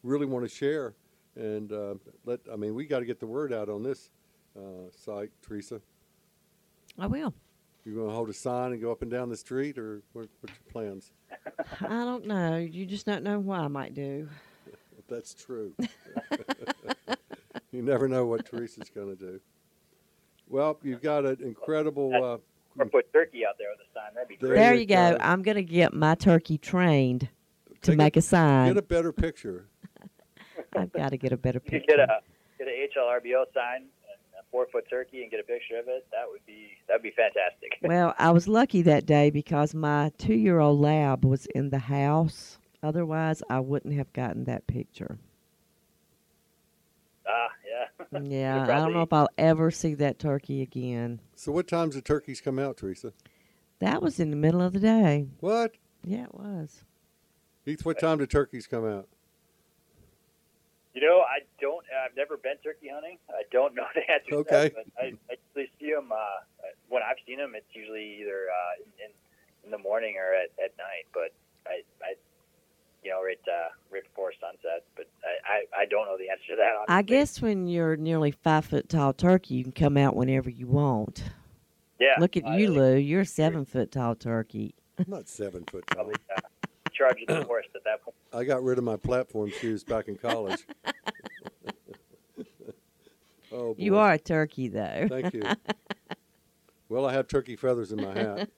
really want to share and uh, let. I mean, we got to get the word out on this uh, site, Teresa. I will. You going to hold a sign and go up and down the street, or what, what's your plans? I don't know. You just don't know what I might do. That's true. you never know what Teresa's going to do. Well, you've got an incredible. Uh, Or put turkey out there with a sign. That'd be There great. There you you go. go. I'm going to get my turkey trained to Take a- make a sign. get a better picture. I've got to get a better You could picture. get a get a HLRBO sign and a four foot turkey and get a picture of it. That would be that'd be fantastic. Well, I was lucky that day because my two year old lab was in the house. Otherwise, I wouldn't have gotten that picture. ah, yeah. Yeah, I don't know if I'll ever see that turkey again. So, what times do turkeys come out, Teresa? That was in the middle of the day. What? Yeah, it was. Heath, what time do turkeys come out? You know, I don't. I've never been turkey hunting. I don't know the answer. to Okay. that, but I, I usually see them. Uh, when I've seen them, it's usually either uh, in, in the morning or at, at night. But I, I, you know, right uh, right before sunset. But I, I, I don't know the answer to that. I guess when you're nearly five foot tall turkey, you can come out whenever you want. Yeah. Look at I you, Lou. You're a seven foot tall turkey. I'm not seven foot tall. Probably uh, charge of the horse at that point. I got rid of my platform shoes back in college. oh, boy. You are a turkey, though. Thank you. well, I have turkey feathers in my hat.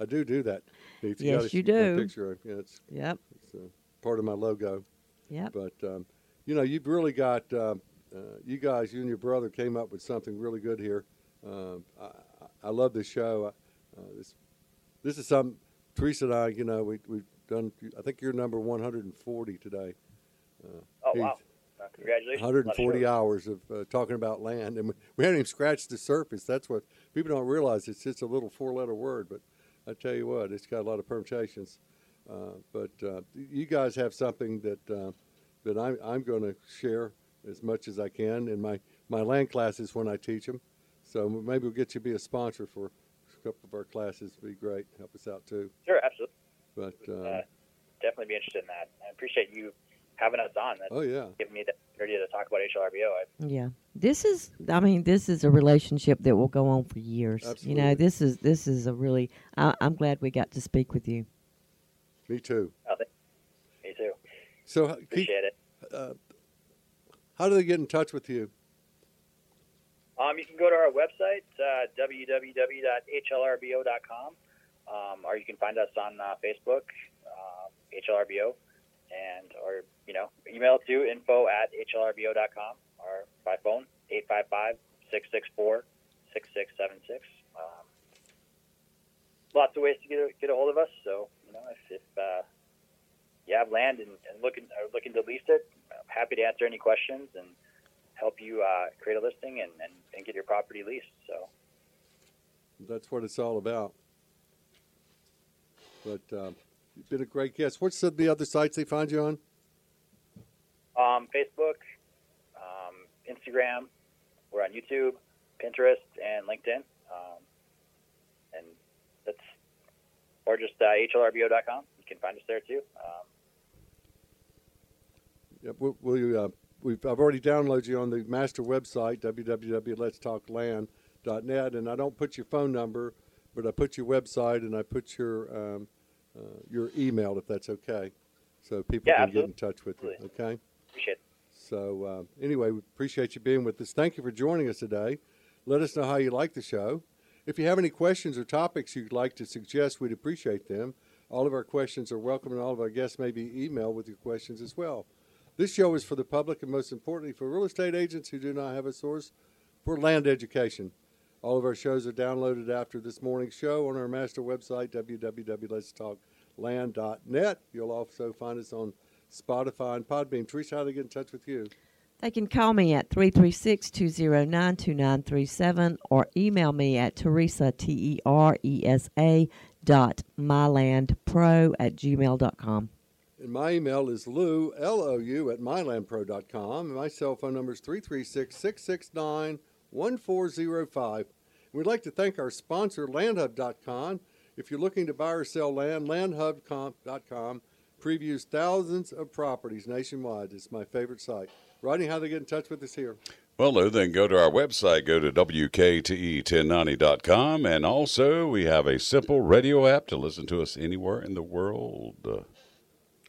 I do do that. Heath. Yes, gotta you do. Picture. Yeah, it's, Yep. it's uh, part of my logo. Yep. But um, you know, you've really got uh, uh, you guys. You and your brother came up with something really good here. Um, I, I I love this show. Uh, this this is some Teresa and I. You know, we we've done. I think you're number 140 today. Oh wow! Heath. Uh, congratulations. 140 hours of uh, talking about land, and we, we haven't even scratched the surface. That's what people don't realize. It's just a little four-letter word, but I tell you what, it's got a lot of permutations. Uh, but uh, you guys have something that uh, that I'm, I'm going to share as much as I can in my, my land classes when I teach them. So maybe we'll get you to be a sponsor for a couple of our classes. It'd Be great. Help us out too. Sure, absolutely. But uh, Uh, definitely be interested in that. I appreciate you having us on. That's oh yeah, giving me the opportunity to talk about HLRBO. I, Yeah. This is I mean, this is a relationship that will go on for years. You know, this is this is a really I, I'm glad we got to speak with you. me too. I think me too. So uh, Keith, Appreciate it. uh, how do they get in touch with you? Um, you can go to our website, uh, www.hlrbo.com, um, or you can find us on uh, Facebook, uh, HLRBO, and or you know email to info at hlrbo.com or by phone 855-664-6676. Um, lots of ways to get a, get a hold of us. So you know if, if uh, you have land and, and looking looking to lease it, I'm happy to answer any questions and help you uh, create a listing and, and, and get your property leased. So That's what it's all about. But uh, you've been a great guest. What's the, the other sites they find you on? um, Facebook, um, Instagram, we're on YouTube, Pinterest, and LinkedIn. Um, and that's or just uh, hlrbo.com. You can find us there too. Um, Yep, we'll, we'll, uh, we've, I've already downloaded you on the master website, www.letstalkland.net, and I don't put your phone number, but I put your website and I put your um, your email if that's okay, so people Yeah, can get in touch with you. Okay. appreciate it. So uh, anyway, we appreciate you being with us. Thank you for joining us today. Let us know how you like the show. If you have any questions or topics you'd like to suggest, we'd appreciate them. All of our questions are welcome, and all of our guests may be emailed with your questions as well. This show is for the public and most importantly for real estate agents who do not have a source for land education. All of our shows are downloaded after this morning's show on our master website, www.letstalkland.net. You'll also find us on Spotify and Podbean. Teresa, how do they get in touch with you? They can call me at 336-209-2937 or email me at Teresa, T-E-R-E-S-A dot mylandpro at gmail dot com. And my email is lou, L-O-U, at mylandpro.com. And my cell phone number is 336-669-1405. We'd like to thank our sponsor, landhub.com. If you're looking to buy or sell land, landhub.com previews thousands of properties nationwide. It's my favorite site. Rodney, how do they get in touch with us here? Well, Lou, then go to our website, go to E WKTE1090.com, and also we have a simple radio app to listen to us anywhere in the world, uh,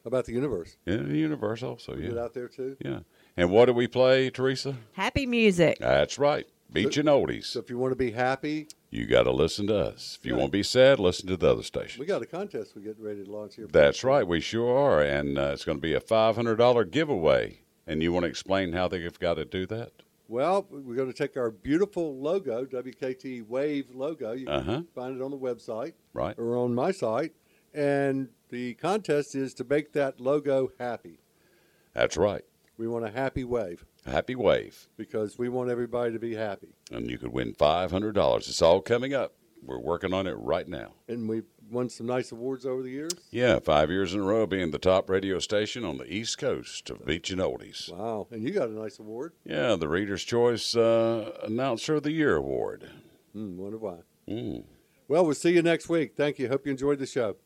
How about the universe? in the universe also, Get yeah. out there too? Yeah. And what do we play, Teresa? Happy music. That's right. Beach and oldies. So if you want to be happy, You got to listen to us. If you Right. want to be sad, listen to the other stations. we got a contest we're getting ready to launch here. That's right. We sure are. And uh, it's going to be a $500 giveaway. And you want to explain how they've got to do that? Well, we're going to take our beautiful logo, WKT Wave logo. You can Uh-huh. find it on the website Right. or on my site. And the contest is to make that logo happy. That's right. We want a happy wave Happy Wave. because we want everybody to be happy. And you could win $500. It's all coming up. We're working on it right now. And we've won some nice awards over the years. Yeah, five years in a row being the top radio station on the East Coast of Beach and Oldies. Wow. And you got a nice award. Yeah, the Reader's Choice uh, Announcer of the Year Award. Hmm, wonder why. Mm. Well, we'll see you next week. Thank you. Hope you enjoyed the show.